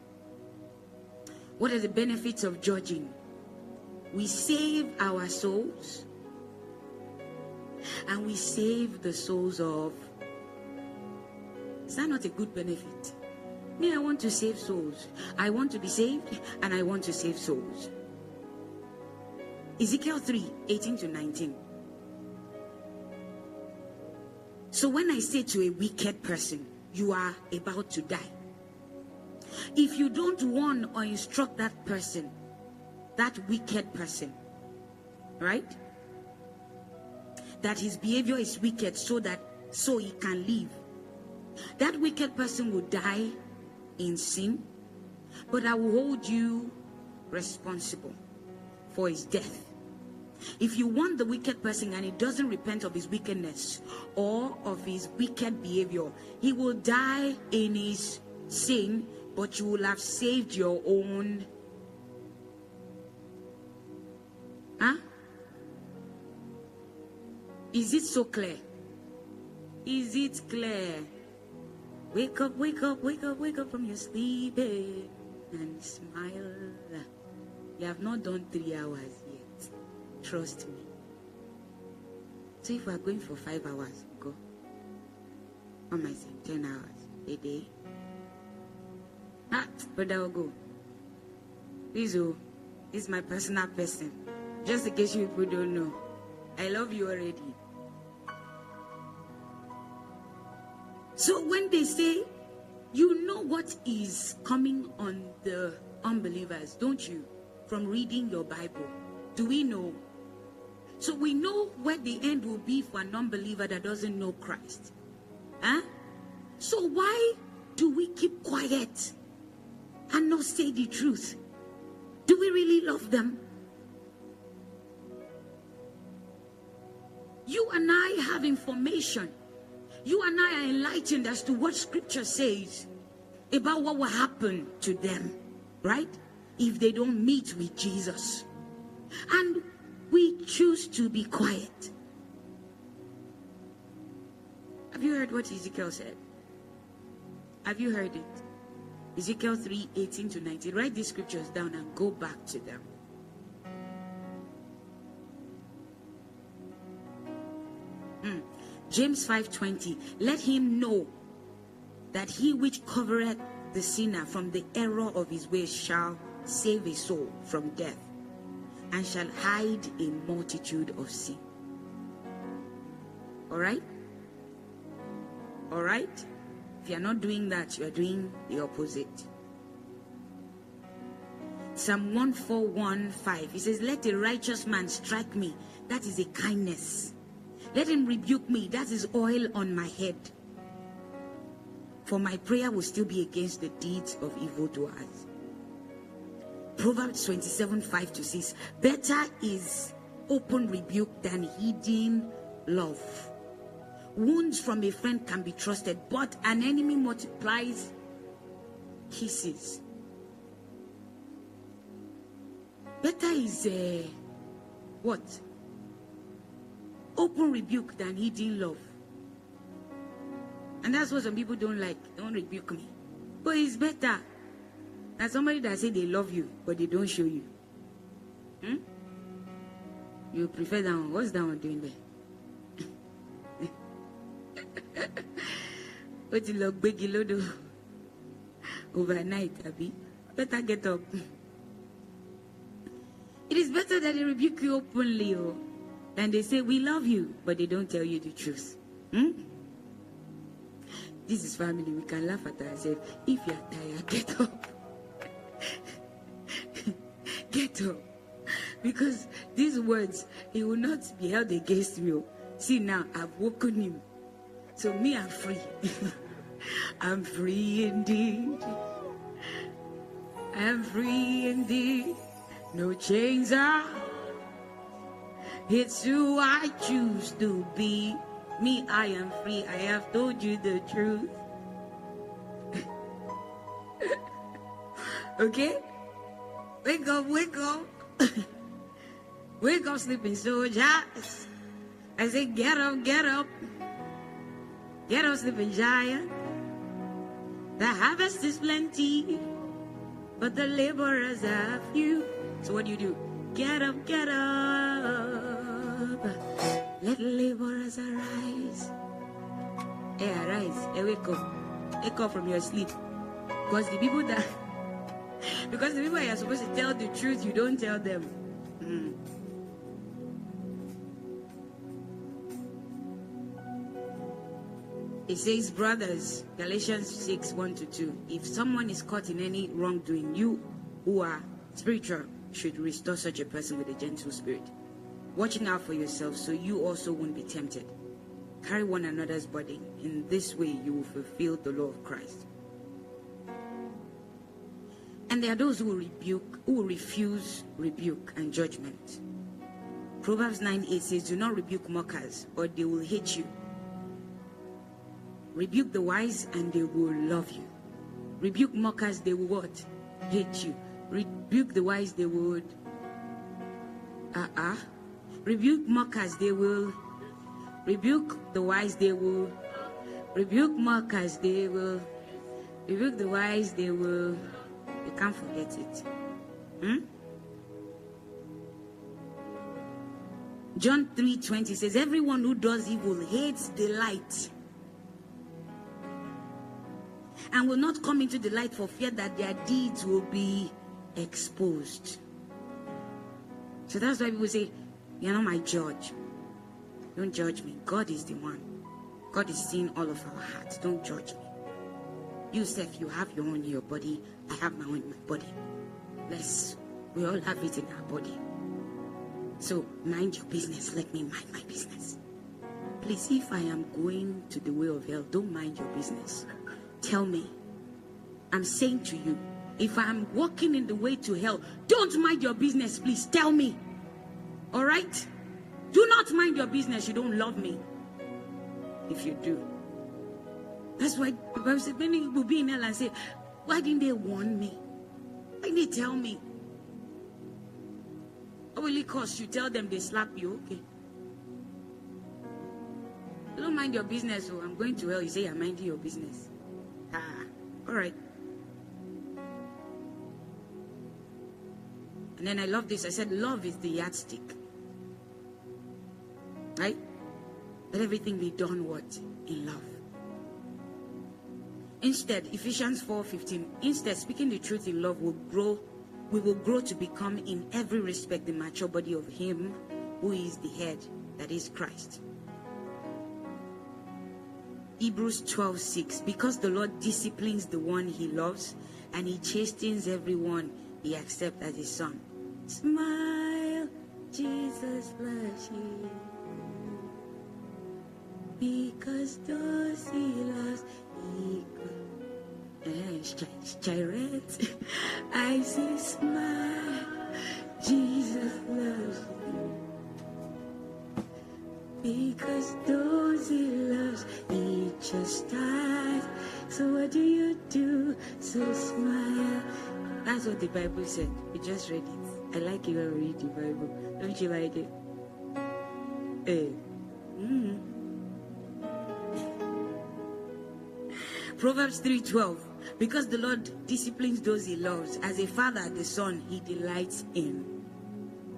What are the benefits of judging? We save our souls and we save the souls of. Is that not a good benefit? Me, I want to save souls. I want to be saved and I want to save souls. Ezekiel 3 18 to 19. So when I say to a wicked person, you are about to die, if you don't warn or instruct that person, that wicked person, right? That his behavior is wicked so that so he can live. That wicked person will die in sin, but I will hold you responsible for his death. If you want the wicked person and he doesn't repent of his wickedness or of his wicked behavior, he will die in his sin, but you will have saved your own. Huh? Is it so clear? Is it clear? Wake up, wake up, wake up, wake up from your sleep eh, and smile. You have not done three hours yet. Trust me. So if we are going for five hours, go. Am I saying? Ten hours a day. Ah, but I will go. Please, oh, this is my personal person. Just in case you people don't know. I love you already. So when they say, you know what is coming on the unbelievers, don't you? From reading your Bible. Do we know? So we know where the end will be for an unbeliever that doesn't know Christ. Huh? So why do we keep quiet and not say the truth? Do we really love them? You and I have information. You and I are enlightened as to what scripture says about what will happen to them, right? If they don't meet with Jesus. And we choose to be quiet. Have you heard what Ezekiel said? Have you heard it? Ezekiel 3 18 to 19. Write these scriptures down and go back to them. Mm. James 5:20 Let him know that he which covereth the sinner from the error of his ways shall save a soul from death and shall hide a multitude of sin. All right? All right? If you're not doing that, you're doing the opposite. Psalm 1415, he says, Let a righteous man strike me. That is a kindness. Let him rebuke me. That is oil on my head. For my prayer will still be against the deeds of evildoers. Proverbs 27 5 to 6. Better is open rebuke than hidden love. Wounds from a friend can be trusted, but an enemy multiplies kisses. Better is uh, what? Open rebuke than hidden love. And that's what some people don't like. Don't rebuke me. But it's better than somebody that say they love you, but they don't show you. Hmm? You prefer that one. What's that one doing there? [laughs] ó ti lọ gbégi overnight àbí? Better get up. It is better that they rebuke you openly oh, than they say we love you but they don't tell you the truth. Hmm? this is family. We can laugh at ourselves. If you are tired [laughs] get up. [laughs] Get up. Because these words he will not be held against you see now i've woken him so me, I'm free. [laughs] I'm free indeed. I'm free indeed. No chains are. It's who I choose to be. Me, I am free. I have told you the truth. [laughs] okay? Wake up, wake up. [laughs] wake up, sleeping soldiers. I say, get up, get up. Get us the giant. The harvest is plenty, but the laborers are few. So what do you do? Get up, get up. Let laborers arise. Hey, arise. Hey, wake up. Wake up from your sleep. Because the people that [laughs] because the people you're supposed to tell the truth, you don't tell them. It says, brothers, Galatians 6 1 to 2. If someone is caught in any wrongdoing, you who are spiritual should restore such a person with a gentle spirit, watching out for yourself so you also won't be tempted. Carry one another's burden. In this way, you will fulfill the law of Christ. And there are those who rebuke, who refuse rebuke and judgment. Proverbs 9 8 says, Do not rebuke mockers, or they will hate you Rebuke the wise and they will love you. Rebuke mockers, they will what? Hate you. Rebuke the wise, they would. Uh-uh. Rebuke mockers, they will. Rebuke the wise, they will. Rebuke mockers, they will. Rebuke the wise, they will. You can't forget it. Hmm? John 3:20 says, Everyone who does evil hates the light and will not come into the light for fear that their deeds will be exposed. So that's why people say, You're not my judge. Don't judge me. God is the one. God is seeing all of our hearts. Don't judge me. You, Seth, you have your own in your body. I have my own in my body. Let's, we all have it in our body. So mind your business. Let me mind my business. Please, if I am going to the way of hell, don't mind your business tell me. I'm saying to you, if I'm walking in the way to hell, don't mind your business, please. Tell me. All right? Do not mind your business. You don't love me. If you do. That's why the Bible said many will be in hell and say, Why didn't they warn me? Why didn't they tell me? What will it cost you? Tell them they slap you. Okay. Don't mind your business, so I'm going to hell. You say I'm minding your business. Ah, all right. And then I love this. I said, love is the yardstick. Right? Let everything be done what? In love. Instead, Ephesians 4:15, instead speaking the truth in love will grow, we will grow to become in every respect the mature body of him who is the head, that is Christ. Hebrews 12:6, because the Lord disciplines the one he loves, and he chastens everyone he accepts as his son. Smile, Jesus loves you. Because those he loves, he eh, Chirate. [laughs] I see smile. Jesus loves you. Because those he loves, he chastises. So what do you do? So smile. That's what the Bible said. We just read it. I like you when we read the Bible. Don't you like it? Hey. Mm. Proverbs 3:12 because the Lord disciplines those he loves as a father the son he delights in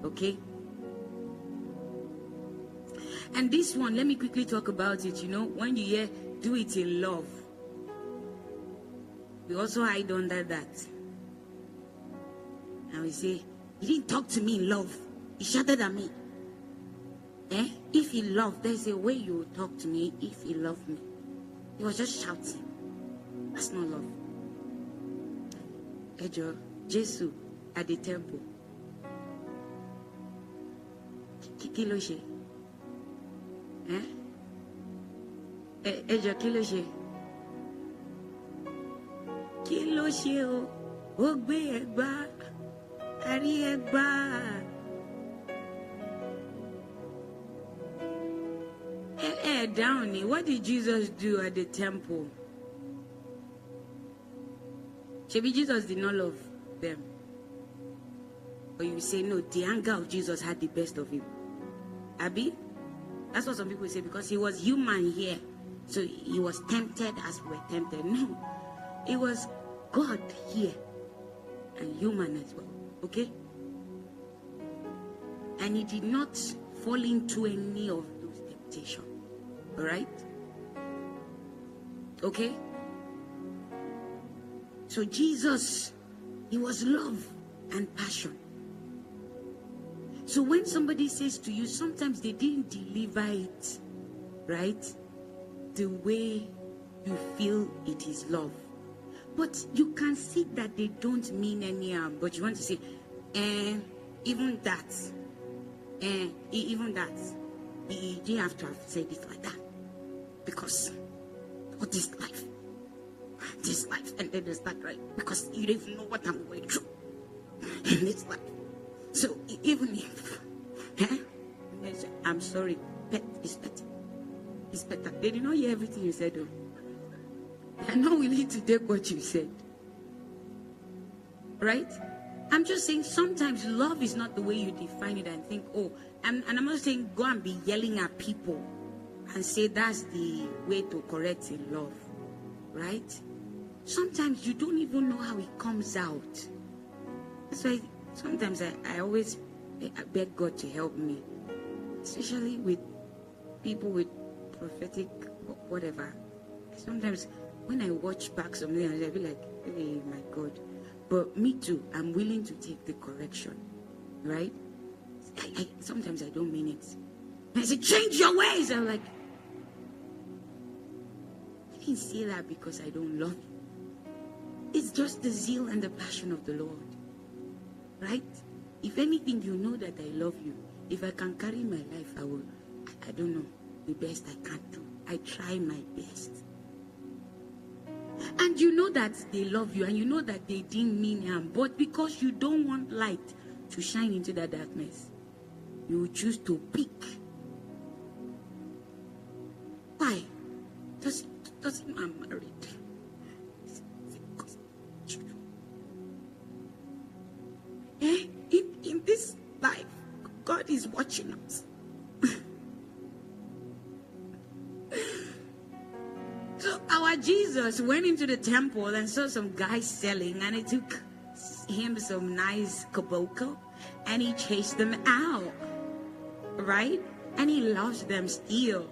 okay and this one let me quickly talk about it you know. When you hear do it in love we also hide under that. And we say he didn't talk to me in love. He shouted at me. Eh? If he loved there's a way you would talk to me if he loved me. He was just shouting. That's not love. Ejo, Jesus at the temple. Ló ṣe? Ẹjọ́ kí ló ṣe? Kí ló ṣe o? Ó gbé ẹgbá, ẹgbá. Ẹ ẹ dáhùn ni, what did Jesus do at the temple? Maybe Jesus did not love them. But you say, no, the anger of Jesus had the best of him. Abby? That's what some people say because he was human here. So he was tempted as we were tempted. No. It was God here and human as well. Okay? And he did not fall into any of those temptations. Alright? Okay? So Jesus, he was love and passion. So when somebody says to you, sometimes they didn't deliver it, right? The way you feel it is love. But you can see that they don't mean any harm. But you want to say, eh, even that, eh, even that, you didn't have to have said it like that. Because what is life? this life and then there's that right because you don't even know what I'm going through in this life. So even if eh, I'm sorry, but it's better. It's better. They did not hear everything you said though. They're not willing to take what you said. Right? I'm just saying sometimes love is not the way you define it and think, oh, and, and I'm not saying go and be yelling at people and say that's the way to correct in love. Right? sometimes you don't even know how it comes out. That's why sometimes I, I always beg God to help me, especially with people with prophetic whatever. Sometimes when I watch back something, I'll be like, hey, my God. But me too, I'm willing to take the correction, right? I, I, sometimes I don't mean it. I say, change your ways. I'm like, I didn't say that because I don't love you. It's just the zeal and the passion of the Lord. Right? If anything, you know that I love you. If I can carry my life, I will, I, I don't know, the best I can do. I try my best. And you know that they love you and you know that they didn't mean harm. But because you don't want light to shine into that darkness, you choose to pick. Why? Does, does I'm married. Eh? In, in this life, God is watching us. so [laughs] our Jesus went into the temple and saw some guys selling, and he took him some nice koboko and he chased them out. Right? And he loves them still.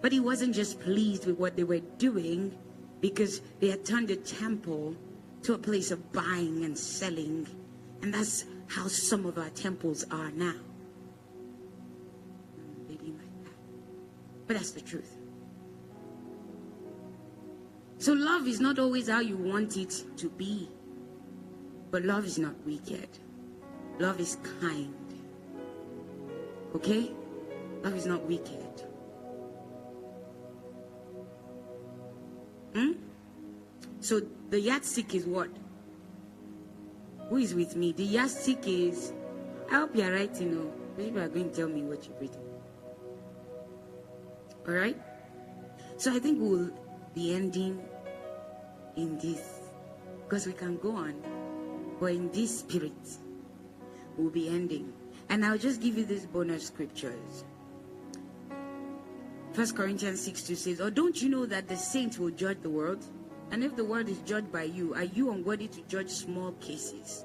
But he wasn't just pleased with what they were doing because they had turned the temple to a place of buying and selling. And that's how some of our temples are now. But that's the truth. So love is not always how you want it to be. But love is not wicked. Love is kind. Okay? Love is not wicked. Hmm? So the yardstick is what? Who is with me? The yardstick is. I hope you are writing. You know, people are going to tell me what you've written. All right? So I think we'll be ending in this because we can go on, but in this spirit, we'll be ending. And I'll just give you these bonus scriptures. First Corinthians 6 2 says, Or don't you know that the saints will judge the world? And if the world is judged by you, are you unworthy to judge small cases?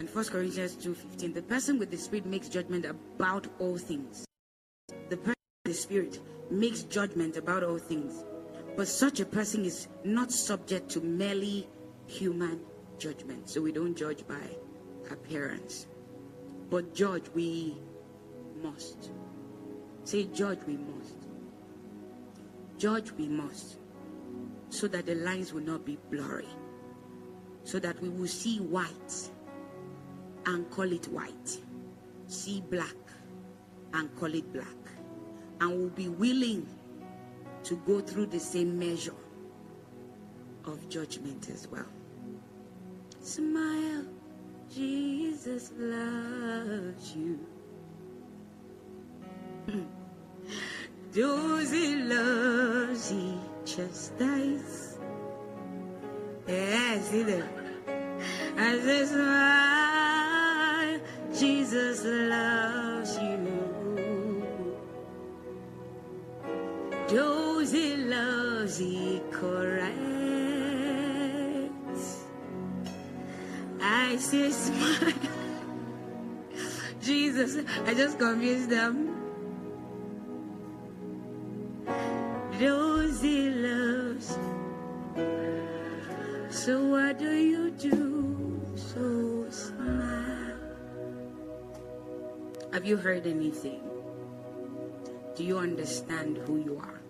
And 1 Corinthians 2:15, the person with the spirit makes judgment about all things. The person with the spirit makes judgment about all things. But such a person is not subject to merely human judgment. So we don't judge by appearance. But judge we must. Say, judge we must. Judge we must. So that the lines will not be blurry. So that we will see white and call it white. See black and call it black. And will be willing to go through the same measure of judgment as well. Smile, Jesus loves you. [clears throat] He loves, he chastises. Yeah, see there. As a smile, Jesus loves you. He loves, he corrects. I say smile. [laughs] Jesus, I just confused them. He loves. So what do you do? So smile. Have you heard anything? Do you understand who you are?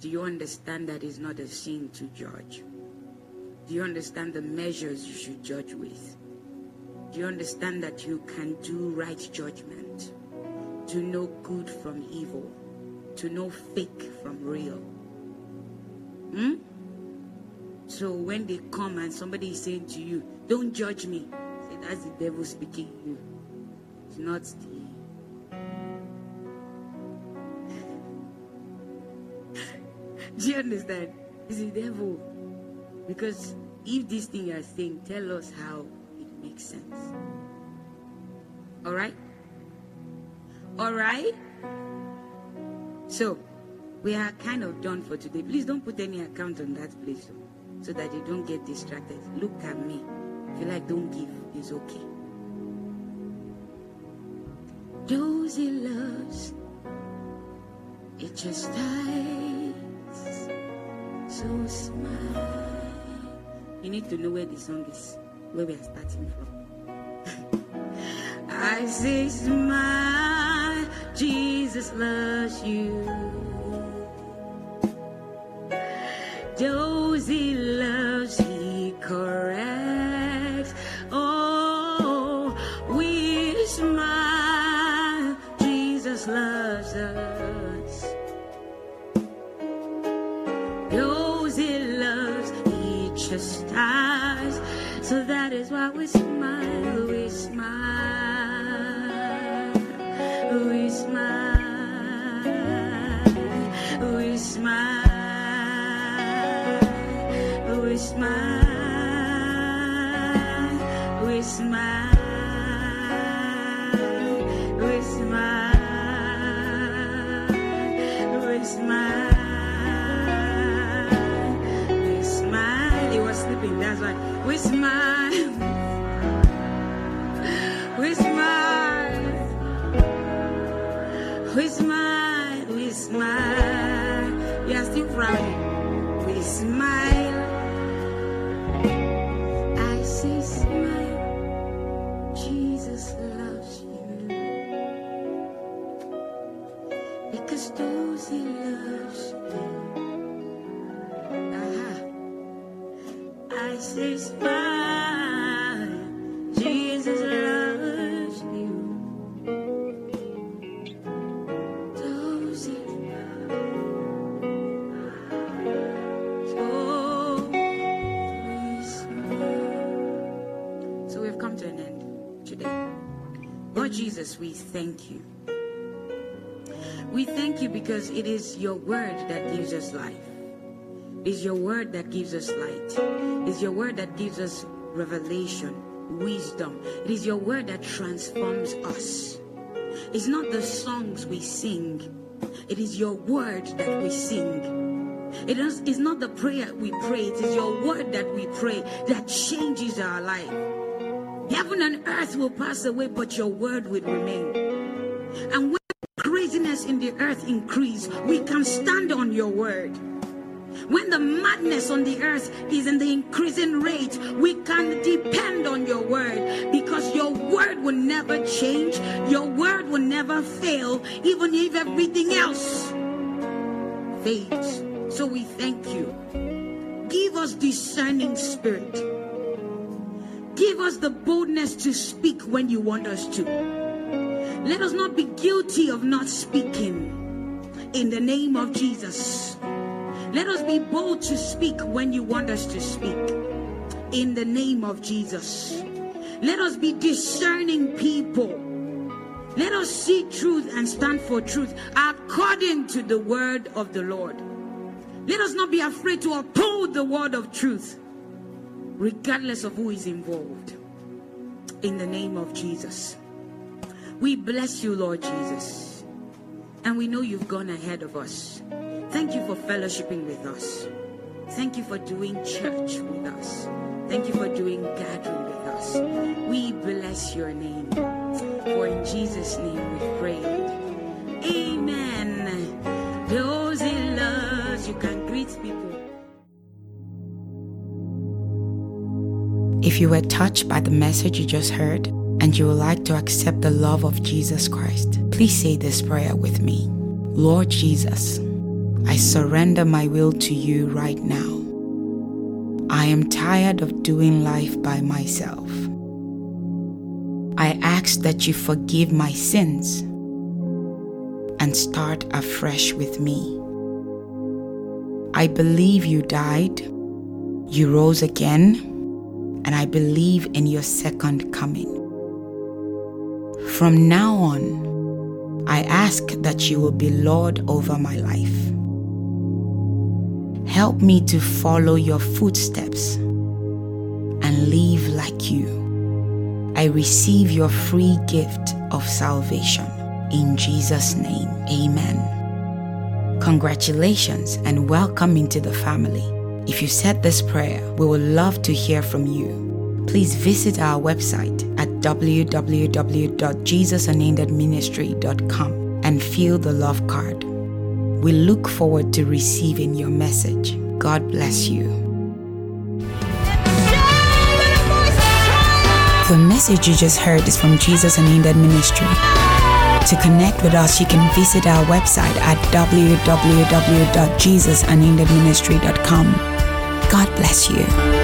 Do you understand that it's not a sin to judge? Do you understand the measures you should judge with? Do you understand that you can do right judgment? To know good from evil? To know fake from real? Hmm? So when they come and somebody is saying to you, don't judge me, say that's the devil speaking you. It's not the [laughs] Do you understand? It's the devil. Because if this thing you are saying, tell us how it makes sense. Alright? Alright? So, we are kind of done for today. Please don't put any account on that place oh, so that you don't get distracted. Look at me. If you like, don't give. It's okay. Those he loves, it just dies. So smile. You need to know where the song is, where we are starting from. [laughs] I say, smile, Jesus loves you. He loves, he corrects. Oh, we smile, Jesus loves us. He loves, he chastises. So that is why we smile, we smile, mine? Who oh, is mine? Who oh, is mine? Who oh, is mine? Who is mine? Who is mine? He was sleeping, that's why. Who is mine? Who is mine? Who is mine? Who is mine? We smile. frowning. We smile. I say, smile. Jesus loves you. Because those he loves you. Uh-huh. I say, smile. Jesus, we thank you. We thank you because it is your word that gives us life. It is your word that gives us light. It is your word that gives us revelation, wisdom. It is your word that transforms us. It's not the songs we sing, it is your word that we sing. It is it's not the prayer we pray, it is your word that we pray that changes our life. Heaven and earth will pass away, but your word will remain. And when craziness in the earth increase, we can stand on your word. When the madness on the earth is in the increasing rate, we can depend on your word because your word will never change, your word will never fail, even if everything else fades. So we thank you. Give us discerning spirit. Give us the boldness to speak when you want us to. Let us not be guilty of not speaking. In the name of Jesus. Let us be bold to speak when you want us to speak. In the name of Jesus. Let us be discerning people. Let us see truth and stand for truth according to the word of the Lord. Let us not be afraid to uphold the word of truth, regardless of who is involved. In the name of Jesus. We bless you, Lord Jesus. And we know you've gone ahead of us. Thank you for fellowshipping with us. Thank you for doing church with us. Thank you for doing gathering with us. We bless your name. For in Jesus' name we prayed. Amen. Those he loves, you can greet people. If you were touched by the message you just heard and you would like to accept the love of Jesus Christ, please say this prayer with me. Lord Jesus, I surrender my will to you right now. I am tired of doing life by myself. I ask that you forgive my sins and start afresh with me. I believe you died, you rose again, and I believe in your second coming. From now on, I ask that you will be Lord over my life. Help me to follow your footsteps and live like you. I receive your free gift of salvation. In Jesus' name, amen. Congratulations and welcome into the family. If you said this prayer, we would love to hear from you. Please visit our website at www.jesusunendedministry.com and fill the love card. We look forward to receiving your message. God bless you. The message you just heard is from Jesus Unended Ministry. To connect with us, you can visit our website at www.jesusunendedministry.com. God bless you.